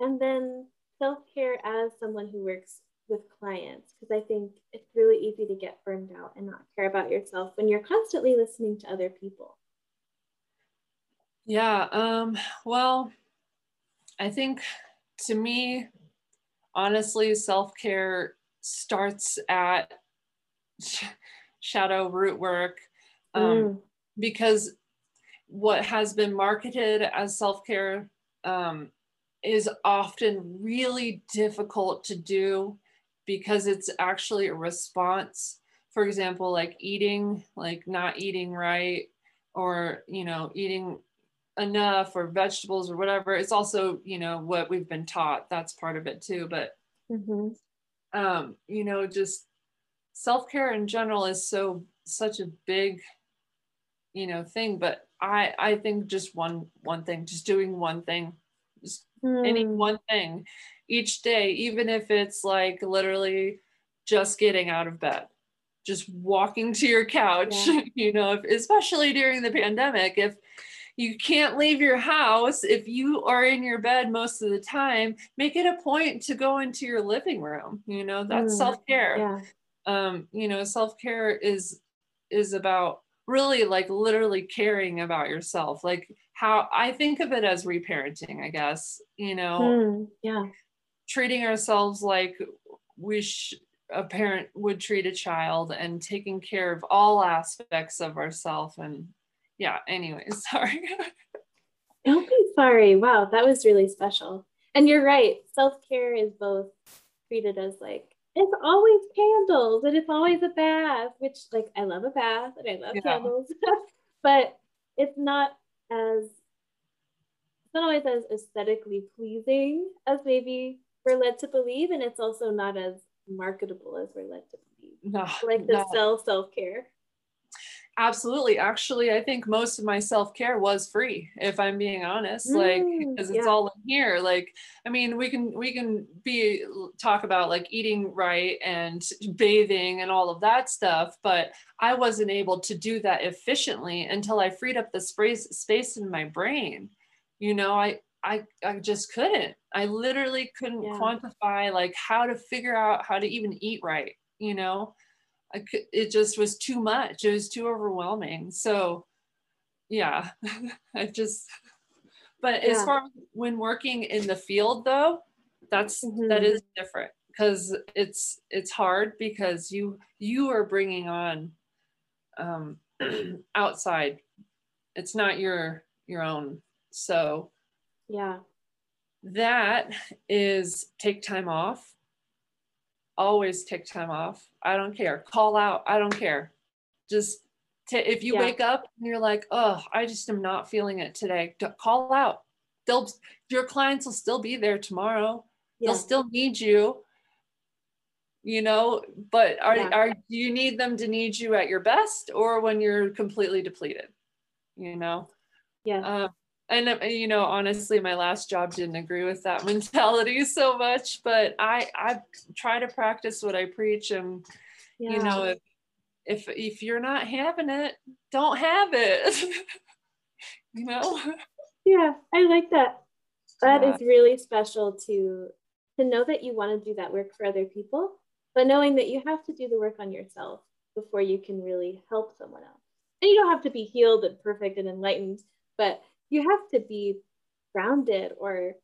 and then self-care as someone who works with clients because I think it's really easy to get burned out and not care about yourself when you're constantly listening to other people. Yeah, um, well, I think to me, honestly, self care starts at sh- shadow root work um, mm. because what has been marketed as self care um, is often really difficult to do because it's actually a response for example like eating like not eating right or you know eating enough or vegetables or whatever it's also you know what we've been taught that's part of it too but mm-hmm. um you know just self-care in general is so such a big you know thing but i i think just one one thing just doing one thing just mm. any hmm. one thing each day, even if it's like literally just getting out of bed, just walking to your couch, yeah. you know, if, especially during the pandemic, if you can't leave your house, if you are in your bed most of the time, make it a point to go into your living room. You know, that's mm, self-care. Yeah. Um, you know, self-care is is about really like literally caring about yourself. Like how I think of it as reparenting, I guess, you know. Mm, yeah treating ourselves like we sh- a parent would treat a child and taking care of all aspects of ourselves and yeah anyways sorry don't be sorry wow that was really special and you're right self-care is both treated as like it's always candles and it's always a bath which like i love a bath and i love yeah. candles but it's not as it's not always as aesthetically pleasing as maybe we're led to believe, and it's also not as marketable as we're led to believe. No, like the no. self self care. Absolutely. Actually, I think most of my self care was free, if I'm being honest. Mm, like, because it's yeah. all in here. Like, I mean, we can we can be talk about like eating right and bathing and all of that stuff, but I wasn't able to do that efficiently until I freed up the space space in my brain. You know, I I I just couldn't. I literally couldn't yeah. quantify like how to figure out how to even eat right. You know, I could. It just was too much. It was too overwhelming. So, yeah, I just. But yeah. as far as when working in the field, though, that's mm-hmm. that is different because it's it's hard because you you are bringing on um outside it's not your your own so yeah. That is take time off. Always take time off. I don't care. Call out. I don't care. Just t- if you yeah. wake up and you're like, oh, I just am not feeling it today, call out. They'll your clients will still be there tomorrow. Yeah. They'll still need you. You know, but are yeah. are do you need them to need you at your best or when you're completely depleted? You know? Yeah. Um, and uh, you know honestly my last job didn't agree with that mentality so much but i i try to practice what i preach and yeah. you know if, if if you're not having it don't have it you know yeah i like that That yeah. is really special to to know that you want to do that work for other people, but knowing that you have to do the work on yourself before you can really help someone else. And you don't have to be healed and perfect and enlightened, but you have to be grounded or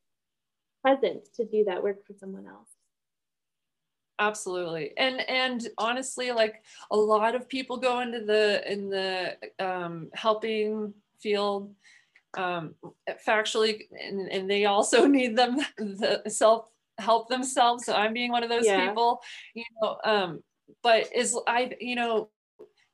present to do that work for someone else. Absolutely. And and honestly like a lot of people go into the in the um, helping field um, factually and, and they also need them the self help themselves. So i'm being one of those yeah. people you know um but is i you know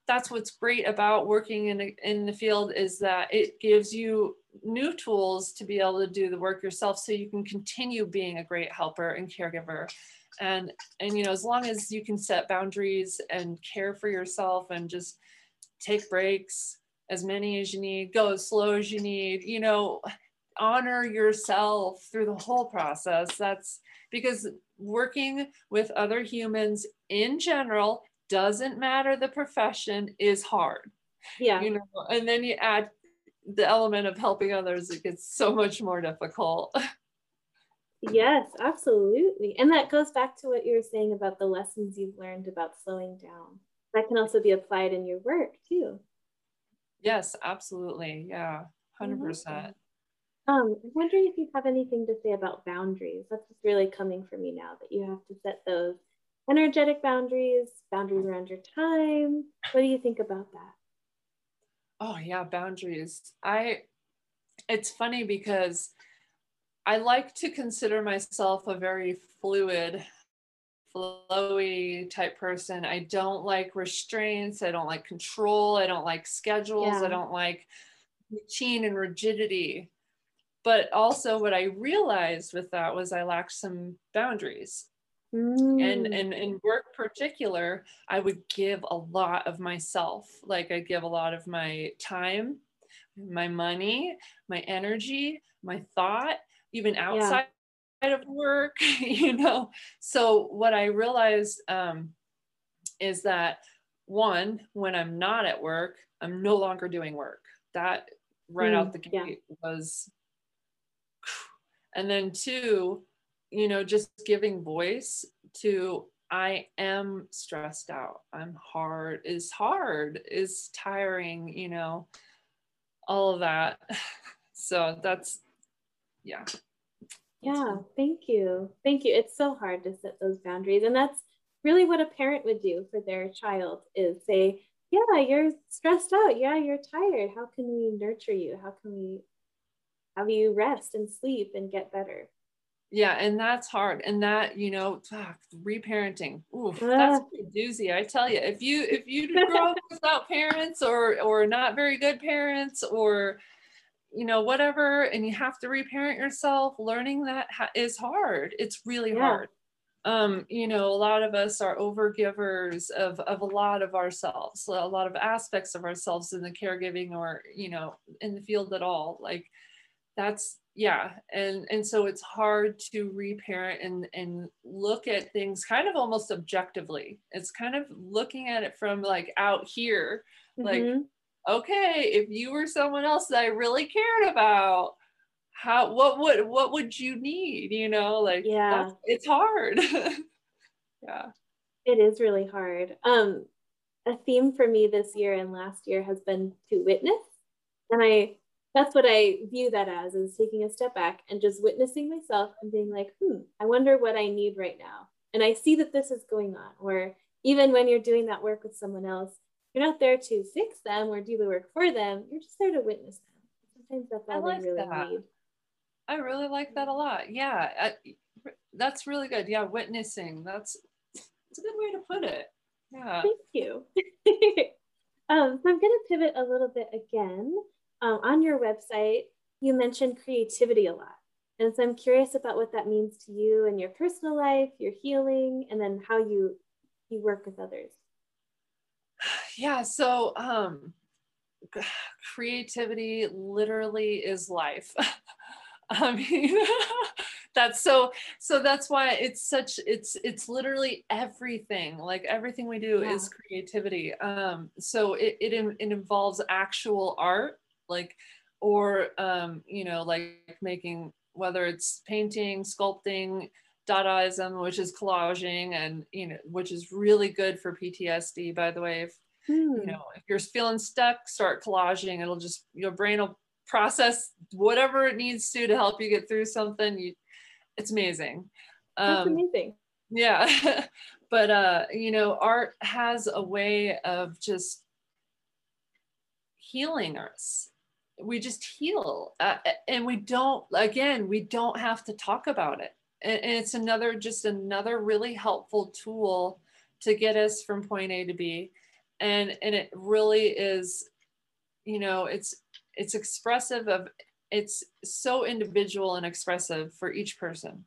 that's what's great about working in, a, in the field is that it gives you new tools to be able to do the work yourself so you can continue being a great helper and caregiver. And and you know as long as you can set boundaries and care for yourself and just take breaks as many as you need go as slow as you need you know honor yourself through the whole process. That's because working with other humans in general doesn't matter. The profession is hard. Yeah. You know and then you add the element of helping others it gets so much more difficult yes absolutely and that goes back to what you were saying about the lessons you've learned about slowing down that can also be applied in your work too yes absolutely yeah 100% mm-hmm. um, I'm wondering if you have anything to say about boundaries. That's really coming for me now that you have to set those energetic boundaries, boundaries around your time. What do you think about that? Oh yeah, boundaries. I it's funny because I like to consider myself a very fluid, flowy type person. I don't like restraints. I don't like control. I don't like schedules. Yeah. I don't like routine and rigidity. But also, what I realized with that was I lacked some boundaries. Mm. And, and in work particular, I would give a lot of myself. Like I give a lot of my time, my money, my energy, my thought, even outside yeah. of work, you know. So what I realized um, is that one, when I'm not at work, I'm no longer doing work. That right mm, out the gate yeah. was and then two you know, just giving voice to I am stressed out. I'm hard is hard, is tiring, you know, all of that. So that's yeah. Yeah, thank you. Thank you. It's so hard to set those boundaries. And that's really what a parent would do for their child is say, yeah, you're stressed out. Yeah, you're tired. How can we nurture you? How can we have you rest and sleep and get better? Yeah and that's hard and that you know fuck, reparenting Ooh, that's a doozy i tell you if you if you grow up without parents or or not very good parents or you know whatever and you have to reparent yourself learning that ha- is hard it's really yeah. hard um you know a lot of us are overgivers of of a lot of ourselves a lot of aspects of ourselves in the caregiving or you know in the field at all like that's yeah and and so it's hard to reparent and and look at things kind of almost objectively. It's kind of looking at it from like out here mm-hmm. like okay if you were someone else that i really cared about how what would what would you need? You know like yeah. it's hard. Yeah. It is really hard. Um a theme for me this year and last year has been to witness and i that's what I view that as is taking a step back and just witnessing myself and being like, hmm, I wonder what I need right now. And I see that this is going on. Or even when you're doing that work with someone else, you're not there to fix them or do the work for them. You're just there to witness them. Sometimes that's all like they really that. need. I really like that a lot. Yeah, I, that's really good. Yeah, witnessing. That's it's a good way to put it. Yeah. Thank you. um, so I'm going to pivot a little bit again um, on your website, you mentioned creativity a lot. And so I'm curious about what that means to you in your personal life, your healing, and then how you you work with others. Yeah, so um creativity literally is life. I mean that's so so that's why it's such it's it's literally everything like everything we do yeah. is creativity um so it, it it involves actual art like or um, you know like making whether it's painting sculpting Dadaism, which is collaging, and you know, which is really good for PTSD. By the way, if hmm. you know if you're feeling stuck, start collaging. It'll just your brain will process whatever it needs to to help you get through something. You, it's amazing. That's um, amazing. Yeah, but uh, you know, art has a way of just healing us we just heal uh, and we don't again we don't have to talk about it. And, and it's another just another really helpful tool to get us from point a to b. And and it really is you know it's it's expressive of it's so individual and expressive for each person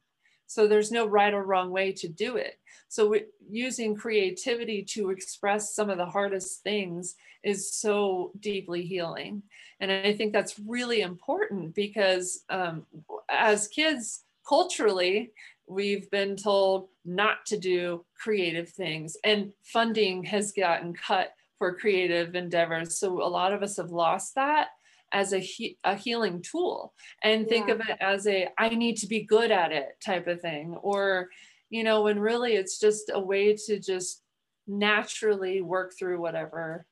so there's no right or wrong way to do it. So using creativity to express some of the hardest things is so deeply healing. And I think that's really important because um, as kids, culturally, we've been told not to do creative things, and funding has gotten cut for creative endeavors. So a lot of us have lost that as a, he- a healing tool and think yeah. of it as a i need to be good at it type of thing or you know when really it's just a way to just naturally work through whatever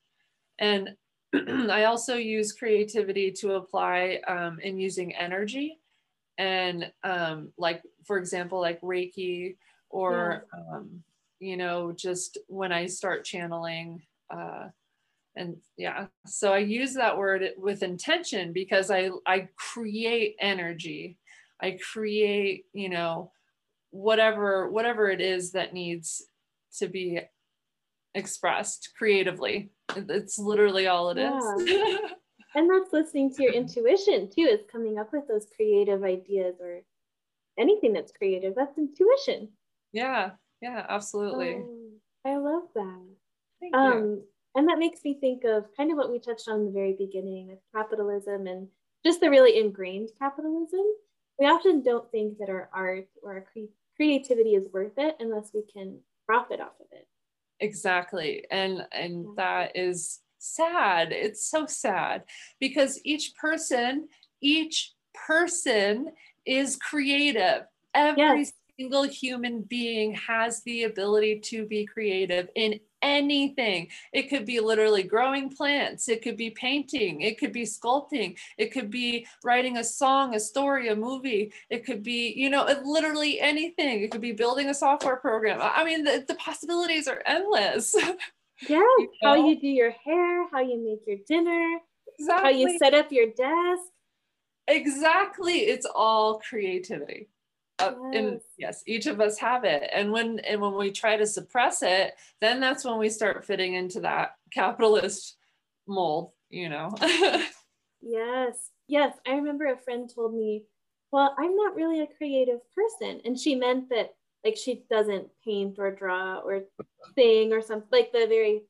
and i also use creativity to apply um, in using energy and um, like for example like reiki or yeah. um, you know just when i start channeling uh, and yeah so i use that word with intention because i i create energy. I create you know whatever whatever it is that needs to be expressed creatively. It's literally all it yeah. is. and that's listening to your intuition too is coming up with those creative ideas or anything that's creative that's intuition. Yeah yeah absolutely. Oh, i love that. Thank um you and that makes me think of kind of what we touched on in the very beginning with capitalism and just the really ingrained capitalism. We often don't think that our art or our cre- creativity is worth it unless we can profit off of it. Exactly. And and yeah. that is sad. It's so sad because each person, each person is creative. Every yes. single human being has the ability to be creative in anything. It could be literally growing plants, it could be painting, it could be sculpting, it could be writing a song, a story, a movie, it could be, you know, literally anything. It could be building a software program. I mean, the, the possibilities are endless. Yeah, you know? how you do your hair, how you make your dinner, exactly. how you set up your desk. Exactly. It's all creativity uh, yes. and yes each of us have it. And when and when we try to suppress it then that's when we start fitting into that capitalist mold you know? Yes. Yes. I remember a friend told me well i'm not really a creative person. And she meant that like she doesn't paint or draw or sing or something like the very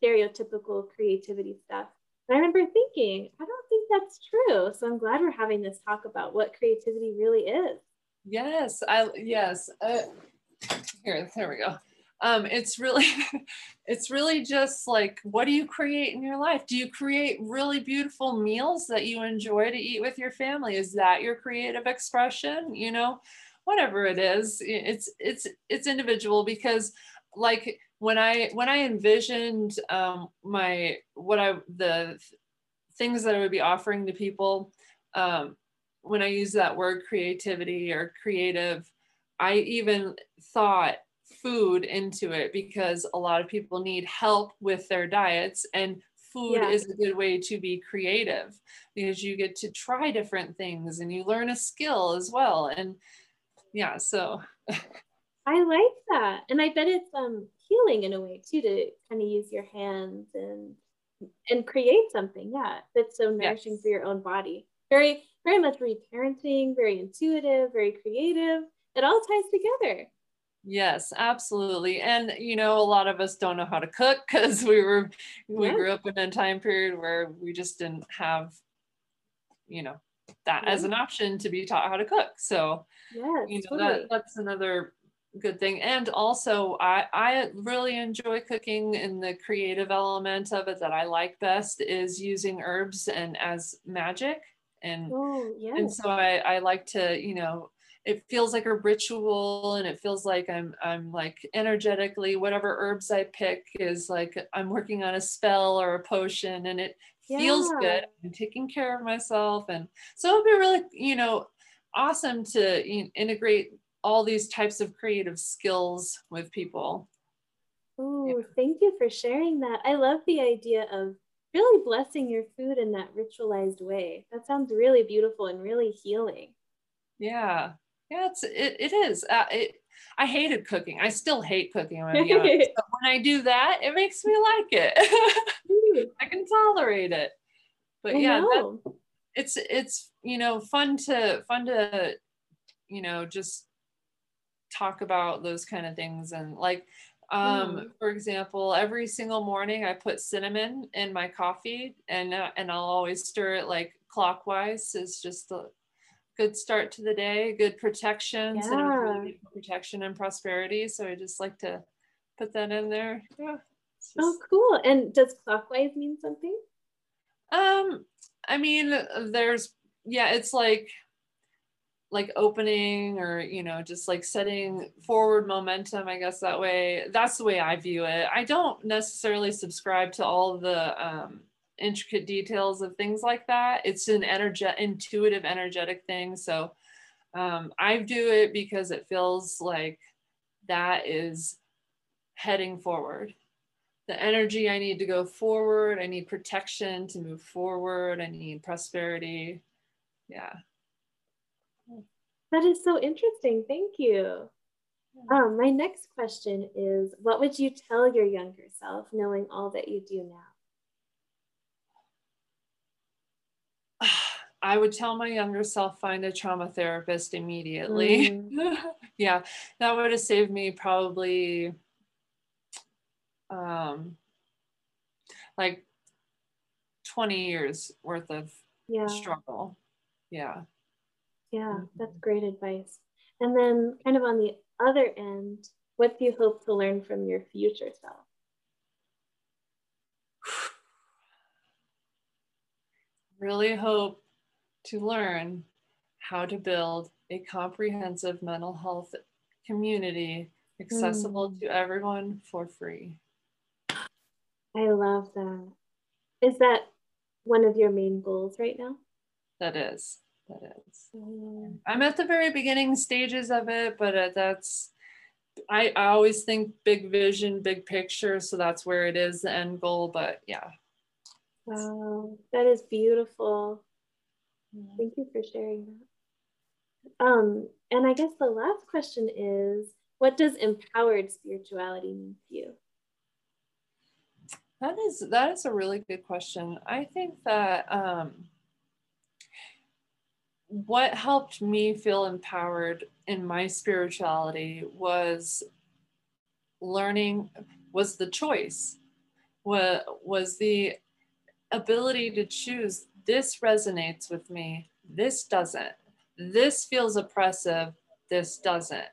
stereotypical creativity stuff. And i remember thinking i don't think that's true. So i'm glad we're having this talk about what creativity really is Yes, I yes. Uh, here, there we go. Um, it's really, it's really just like, what do you create in your life? Do you create really beautiful meals that you enjoy to eat with your family? Is that your creative expression? You know, whatever it is, it's it's it's individual because, like when I when I envisioned um, my what I the things that I would be offering to people. Um, when I use that word creativity or creative, I even thought food into it because a lot of people need help with their diets and food yeah. is a good way to be creative because you get to try different things and you learn a skill as well and yeah so i like that and i bet it's um healing in a way too to kind of use your hands and and create something yeah that's so nourishing yes. for your own body very very much reparenting, very intuitive, very creative. It all ties together. Yes, absolutely. And you know, a lot of us don't know how to cook because we were we yeah. grew up in a time period where we just didn't have, you know, that yeah. as an option to be taught how to cook. So yeah, you know, totally. that, that's another good thing. And also I, I really enjoy cooking and the creative element of it that I like best is using herbs and as magic and oh, yes. and so I, I like to you know it feels like a ritual and it feels like I'm I'm like energetically whatever herbs I pick is like I'm working on a spell or a potion and it yeah. feels good. I'm taking care of myself and so it'd be really, you know, awesome to you know, integrate all these types of creative skills with people. Oh, yeah. thank you for sharing that. I love the idea of really blessing your food in that ritualized way. That sounds really beautiful and really healing. Yeah, yeah, it's it, it is. Uh, it, I hated cooking. I still hate cooking. I'm be honest. but when I do that, it makes me like it. I can tolerate it. But yeah, that, it's it's you know fun to fun to you know just talk about those kind of things and like um, mm. for example every single morning i put cinnamon in my coffee and uh, and i'll always stir it like clockwise is just a good start to the day, good protection, yeah. protection and prosperity. So I just like to put that in there. Yeah. Just... Oh, cool. And does clockwise mean something? Um, I mean, there's yeah, it's like like opening or you know just like setting forward momentum i guess that way that's the way i view it i don't necessarily subscribe to all the um, intricate details of things like that. It's an energetic, intuitive, energetic thing. So um, I do it because it feels like that is heading forward. The energy I need to go forward. I need protection to move forward. I need prosperity. Yeah. That is so interesting. Thank you. Um, my next question is What would you tell your younger self knowing all that you do now? I would tell my younger self find a trauma therapist immediately. Mm. yeah, that would have saved me probably um like 20 years worth of yeah. struggle. Yeah. Yeah, that's great advice. And then kind of on the other end, what do you hope to learn from your future self? really hope to learn how to build a comprehensive mental health community accessible mm. to everyone for free. I love that. Is that one of your main goals right now? That is. That is. Mm. I'm at the very beginning stages of it, but uh, that's I, I always think big vision, big picture. So that's where it is the end goal. But yeah. Wow, that is beautiful. Thank you for sharing that. Um, and I guess the last question is what does empowered spirituality mean to you? That is that is a really good question. I think that um, what helped me feel empowered in my spirituality was learning was the choice was was the ability to choose this resonates with me, this doesn't. This feels oppressive, this doesn't.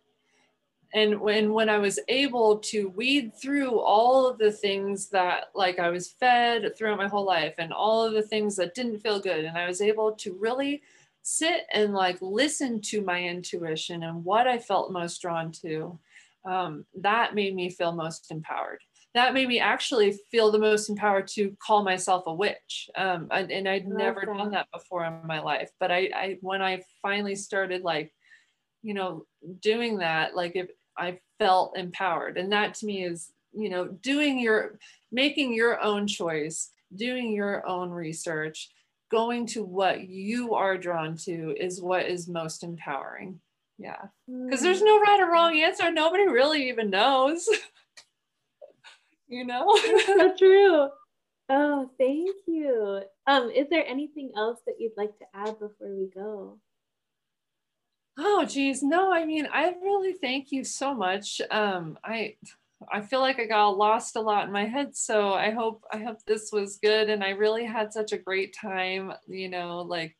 And when when I was able to weed through all of the things that like I was fed throughout my whole life and all of the things that didn't feel good and I was able to really sit and like listen to my intuition and what I felt most drawn to, um, that made me feel most empowered that made me actually feel the most empowered to call myself a witch. Um, and, and I'd never that. done that before in my life. But I, I, when I finally started like, you know, doing that, like if I felt empowered, and that to me is, you know, doing your, making your own choice, doing your own research, going to what you are drawn to is what is most empowering. Yeah. Because there's mm. no right or wrong answer. Nobody really even knows. you know? so true. Oh, thank you. Um, is there anything else that you'd like to add before we go? Oh geez, no, I mean, I really thank you so much. Um, I I feel like I got lost a lot in my head. So I hope I hope this was good. And I really had such a great time. You know, like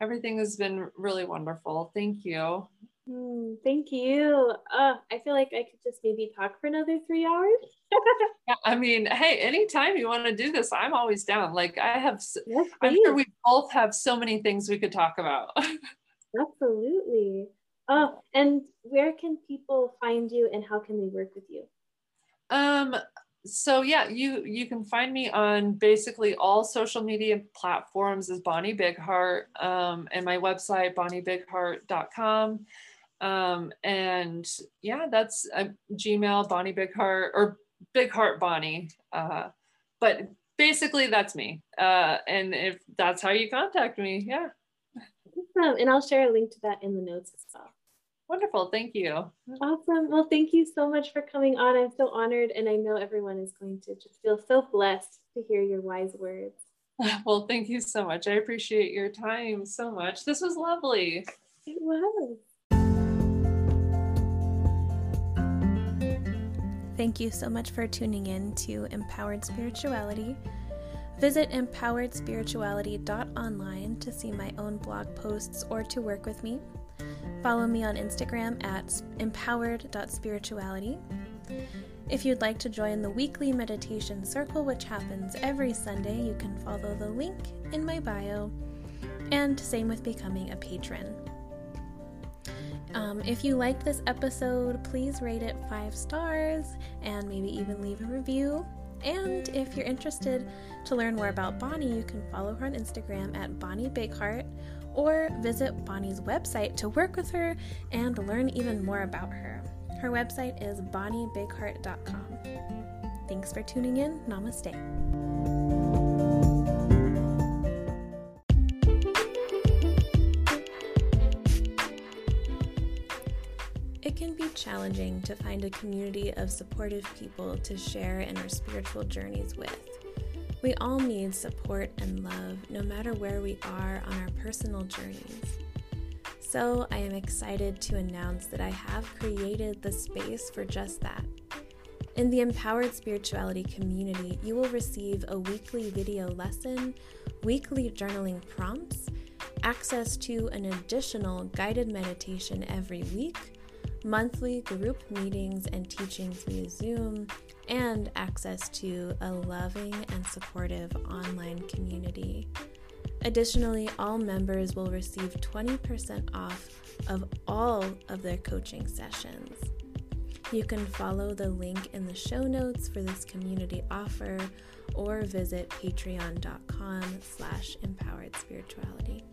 everything has been really wonderful. Thank you. Mm, thank you. Uh, I feel like I could just maybe talk for another three hours. yeah, I mean, hey, anytime you want to do this, I'm always down. Like I have, yes, I'm sure we both have so many things we could talk about. Absolutely. Oh, and where can people find you and how can they work with you? Um, so yeah, you you can find me on basically all social media platforms as Bonnie Bigheart, um, and my website bonniebigheart.com. Um, and yeah, that's a Gmail Bonnie Bigheart or Big Heart Bonnie. Uh, but basically that's me. Uh, and if that's how you contact me, yeah. Awesome. And I'll share a link to that in the notes as well. Wonderful. Thank you. Awesome. Well, thank you so much for coming on. I'm so honored, and I know everyone is going to just feel so blessed to hear your wise words. Well, thank you so much. I appreciate your time so much. This was lovely. It was. Thank you so much for tuning in to Empowered Spirituality. Visit empoweredspirituality.online to see my own blog posts or to work with me. Follow me on Instagram at empowered.spirituality. If you'd like to join the weekly meditation circle, which happens every Sunday, you can follow the link in my bio. And same with becoming a patron. Um, if you liked this episode, please rate it five stars and maybe even leave a review. And if you're interested to learn more about Bonnie, you can follow her on Instagram at Bonnie Bigheart or visit Bonnie's website to work with her and learn even more about her. Her website is bonniebigheart.com. Thanks for tuning in. Namaste. It can be challenging to find a community of supportive people to share in our spiritual journeys with. We all need support and love no matter where we are on our personal journeys. So, I am excited to announce that I have created the space for just that. In the Empowered Spirituality community, you will receive a weekly video lesson, weekly journaling prompts, access to an additional guided meditation every week, monthly group meetings and teachings via Zoom, and access to a loving and supportive online community. Additionally, all members will receive 20% off of all of their coaching sessions. You can follow the link in the show notes for this community offer or visit patreon.com slash empowered spirituality.